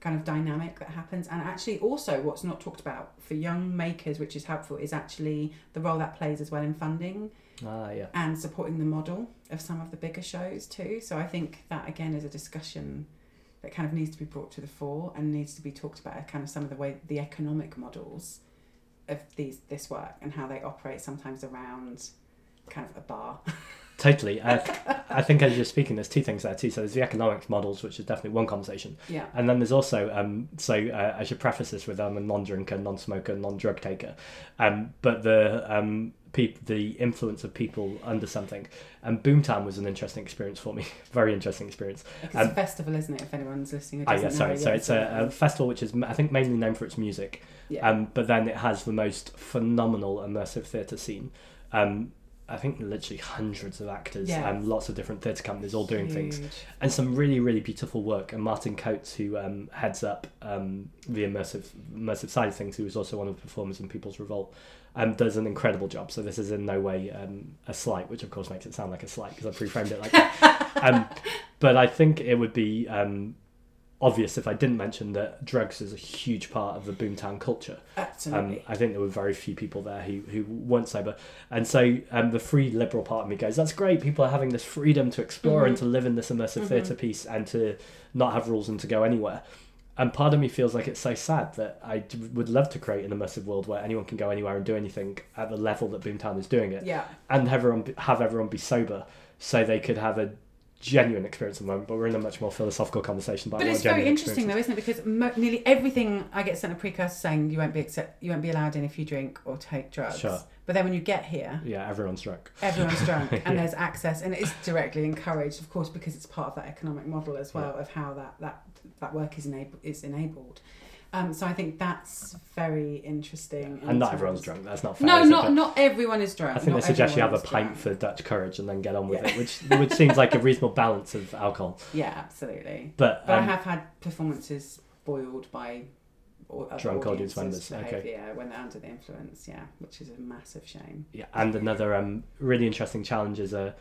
Speaker 1: kind of dynamic that happens. And actually, also, what's not talked about for young makers, which is helpful, is actually the role that plays as well in funding
Speaker 2: ah, yeah,
Speaker 1: and supporting the model of some of the bigger shows too. So I think that again is a discussion that kind of needs to be brought to the fore and needs to be talked about kind of some of the way the economic models of these this work and how they operate sometimes around kind of a bar. (laughs)
Speaker 2: totally. I, I think as you're speaking, there's two things there too. So there's the economics models, which is definitely one conversation,
Speaker 1: yeah.
Speaker 2: and then there's also um, so uh, I should preface this with I'm a non-drinker, non-smoker, non-drug taker, um, but the um, peop- the influence of people under something. And Boomtown was an interesting experience for me, (laughs) very interesting experience.
Speaker 1: It's
Speaker 2: Um,
Speaker 1: a festival, isn't it? If anyone's listening,
Speaker 2: Oh yeah, sorry. So it's a, a festival which is I think mainly known for its music,
Speaker 1: yeah.
Speaker 2: um, but then it has the most phenomenal immersive theatre scene. Um, I think literally hundreds of actors
Speaker 1: Yeah.
Speaker 2: and lots of different theatre companies all doing things. And some really really beautiful work. And martin coates who um, heads up um, the immersive immersive side of things who was also one of the performers in people's revolt um, does an incredible job. So this is in no way um, a slight which of course makes it sound like a slight because i pre-framed it like that. (laughs) Um, but i think it would be um, obvious if i didn't mention that drugs is a huge part of the boomtown culture um,
Speaker 1: Absolutely.
Speaker 2: I think there were very few people there who, who weren't sober. And so um, the free liberal part of me goes, that's great. People are having this freedom to explore and
Speaker 1: Mhm.
Speaker 2: to live in this immersive
Speaker 1: Mhm.
Speaker 2: theatre piece and to not have rules and to go anywhere. And part of me feels like it's so sad that I d- would love to create an immersive world where anyone can go anywhere and do anything at the level that Boomtown is doing it
Speaker 1: yeah.
Speaker 2: and have everyone, have everyone be sober so they could have a genuine experience at the moment. But we're in a much more philosophical conversation
Speaker 1: But it's very interesting though, isn't it? Because mo- nearly everything I get sent a precursor saying you won't be accept- you won't be allowed in if you drink or take drugs.
Speaker 2: Sure.
Speaker 1: But then when you get here,
Speaker 2: Yeah, everyone's drunk.
Speaker 1: everyone's (laughs) drunk and
Speaker 2: Yeah.
Speaker 1: there's access and it's directly encouraged, of course, because it's part of that economic model as well
Speaker 2: Yeah.
Speaker 1: of how that that that work is enabled is enabled. Um, so I think that's very interesting. in
Speaker 2: And not
Speaker 1: terms-
Speaker 2: everyone's drunk. That's not fair.
Speaker 1: No,
Speaker 2: it?
Speaker 1: not not everyone is drunk.
Speaker 2: I think
Speaker 1: Not
Speaker 2: they suggest you have a pint
Speaker 1: drunk.
Speaker 2: for Dutch courage and then get on with
Speaker 1: Yeah.
Speaker 2: it, which which seems like a reasonable balance of alcohol. (laughs)
Speaker 1: Yeah, absolutely.
Speaker 2: But,
Speaker 1: But I
Speaker 2: um,
Speaker 1: have had performances spoiled by other
Speaker 2: Drunk audience members, okay.
Speaker 1: Yeah, when they're under the influence. Yeah, which is a massive shame.
Speaker 2: yeah, and another um, really interesting challenge is uh,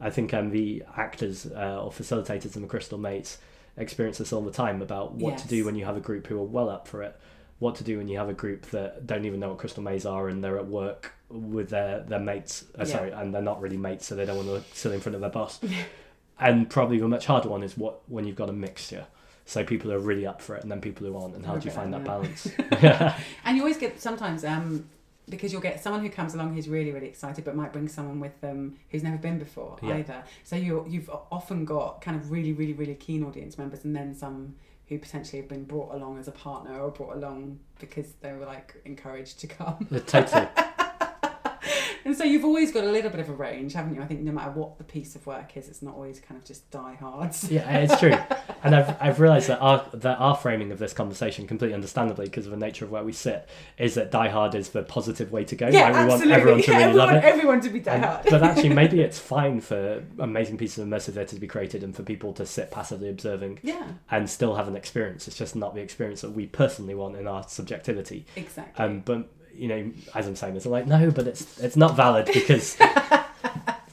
Speaker 2: I think um, the actors uh, or facilitators in the Crystal Maze experience this all the time about what to do when you have a group who are well up for it, what to do when you have a group that don't even know what Crystal Maze are and they're at work with their their mates. Uh,
Speaker 1: Yeah.
Speaker 2: Sorry, and they're not really mates, so they don't want to silly in front of their boss. (laughs) and probably the much harder one is what when you've got a mixture. So people are really up for it, and then people who aren't, and how do you find that balance? (laughs) (laughs)
Speaker 1: And you always get sometimes um, because you'll get someone who comes along who's really really excited, but might bring someone with them who's never been before
Speaker 2: Yeah.
Speaker 1: either. So you you've often got kind of really really really keen audience members, and then some who potentially have been brought along as a partner or brought along because they were like encouraged to come.
Speaker 2: totally. (laughs)
Speaker 1: And so you've always got a little bit of a range, haven't you? I think no matter what the piece of work is, it's not always kind of just diehards.
Speaker 2: Yeah, it's true. (laughs) And I've, I've realised that our that our framing of this conversation, completely understandably, because of the nature of where we sit, is that diehard is the positive way to go.
Speaker 1: Yeah,
Speaker 2: like we
Speaker 1: absolutely.
Speaker 2: want everyone to (laughs) really
Speaker 1: everyone,
Speaker 2: love it.
Speaker 1: everyone to be
Speaker 2: And-
Speaker 1: diehard.
Speaker 2: but actually, (laughs) maybe it's fine for amazing pieces of immersive theatre to be created and for people to sit passively observing
Speaker 1: yeah,
Speaker 2: and still have an experience. It's just not the experience that we personally want in our subjectivity.
Speaker 1: exactly.
Speaker 2: Um, but you know, as I'm saying this, I'm like, no, but it's it's not valid because (laughs) th-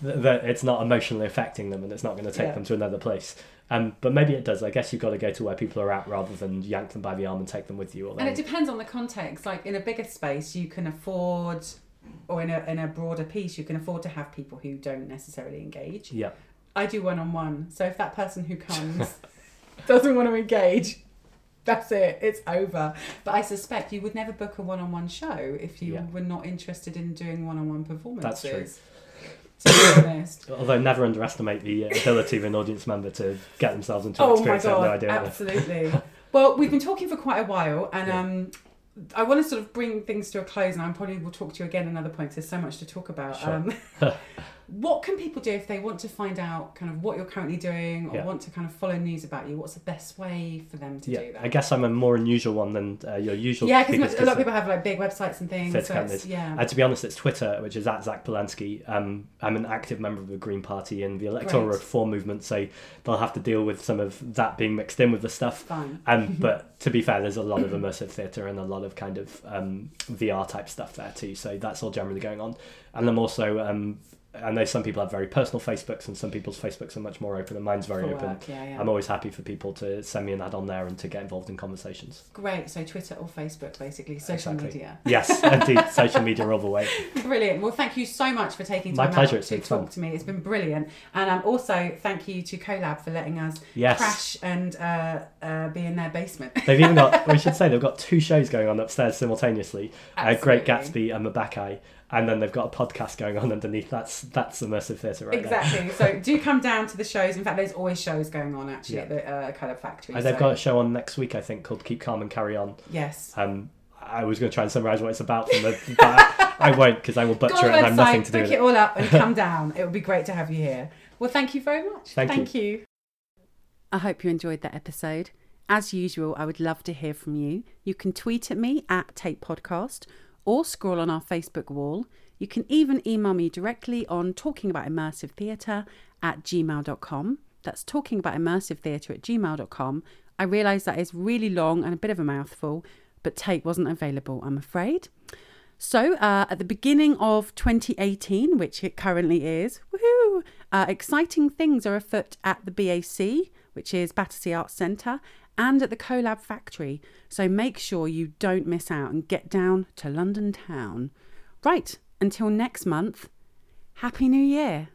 Speaker 2: that it's not emotionally affecting them and it's not going to take
Speaker 1: Yeah.
Speaker 2: them to another place. Um, but maybe it does. I guess you've got to go to where people are at rather than yank them by the arm and take them with you. Or
Speaker 1: And it depends on the context. Like in a bigger space, you can afford, or in a in a broader piece, you can afford to have people who don't necessarily engage.
Speaker 2: yeah,
Speaker 1: I do one on one. So if that person who comes (laughs) doesn't want to engage, that's it. It's over. But I suspect you would never book a one on one show if you
Speaker 2: Yeah.
Speaker 1: were not interested in doing one on one performances.
Speaker 2: That's true.
Speaker 1: To be honest. (laughs)
Speaker 2: although never underestimate the uh, ability of an audience member to get themselves into an
Speaker 1: Oh my
Speaker 2: experience they have
Speaker 1: god,
Speaker 2: no idea.
Speaker 1: absolutely. well, we've been talking for quite a while, and
Speaker 2: Yeah.
Speaker 1: um, I want to sort of bring things to a close, and I probably will talk to you again another point. Because there's so much to talk about.
Speaker 2: Sure.
Speaker 1: Um, (laughs) what can people do if they want to find out kind of what you're currently doing, or
Speaker 2: Yeah.
Speaker 1: want to kind of follow news about you? What's the best way for them to
Speaker 2: yeah,
Speaker 1: do that?
Speaker 2: I guess I'm a more unusual one than uh, your usual.
Speaker 1: yeah, because a lot of people have like big websites and things. So it's, yeah,
Speaker 2: Uh, to be honest, it's Twitter, which is at Zack Polanski. Um, I'm an active member of the Green Party and the electoral reform movement, so they'll have to deal with some of that being mixed in with the stuff.
Speaker 1: fun.
Speaker 2: Um, (laughs) but to be fair, there's a lot of immersive theatre and a lot of kind of um, VR type stuff there too. So that's all generally going on. And I'm also, um, I know some people have very personal Facebooks and some people's Facebooks are much more open and mine's very
Speaker 1: for
Speaker 2: open.
Speaker 1: work, yeah, yeah.
Speaker 2: I'm always happy for people to send me an ad on there and to get involved in conversations.
Speaker 1: Great. So Twitter or Facebook, basically, social
Speaker 2: Exactly.
Speaker 1: media.
Speaker 2: Yes, (laughs) indeed, social media all the way.
Speaker 1: Brilliant. Well, thank you so much for taking
Speaker 2: My
Speaker 1: time
Speaker 2: pleasure,
Speaker 1: out
Speaker 2: it's
Speaker 1: to talk
Speaker 2: fun.
Speaker 1: to me. It's been brilliant. And um, also, thank you to CoLab for letting us
Speaker 2: Yes.
Speaker 1: crash and uh, uh, be in their basement.
Speaker 2: They've even got, we should (laughs) say, they've got two shows going on upstairs simultaneously uh, Great Gatsby and Mabakai. And then they've got a podcast going on underneath. That's that's immersive theatre right
Speaker 1: Exactly. (laughs) so do come down to the shows. In fact, there's always shows going on actually
Speaker 2: Yeah.
Speaker 1: at the uh, CoLab factory.
Speaker 2: And they've
Speaker 1: so-
Speaker 2: got a show on next week, I think, called Keep Calm and Carry On.
Speaker 1: yes.
Speaker 2: Um, I was going to try and summarise what it's about from the. But I won't because I will butcher it
Speaker 1: the
Speaker 2: and have nothing
Speaker 1: website,
Speaker 2: to do
Speaker 1: book
Speaker 2: with
Speaker 1: it
Speaker 2: it.
Speaker 1: all up, and (laughs) come down. It would be great to have you here. Well, thank you very much.
Speaker 2: Thank you.
Speaker 1: you. I hope you enjoyed that episode. As usual, I would love to hear from you. You can tweet at me at TAIT Podcast or scroll on our Facebook wall. You can even email me directly on talkingaboutimmersivetheatre at gmail.com. That's talkingaboutimmersivetheatre at gmail.com. I realise that is really long and a bit of a mouthful, but TAIT wasn't available, I'm afraid. So, uh, at the beginning of 2018, which it currently is, woohoo, uh, exciting things are afoot at the BAC, which is Battersea Arts Centre, and at the Collab Factory. So make sure you don't miss out and get down to London town. Right, until next month, Happy New Year!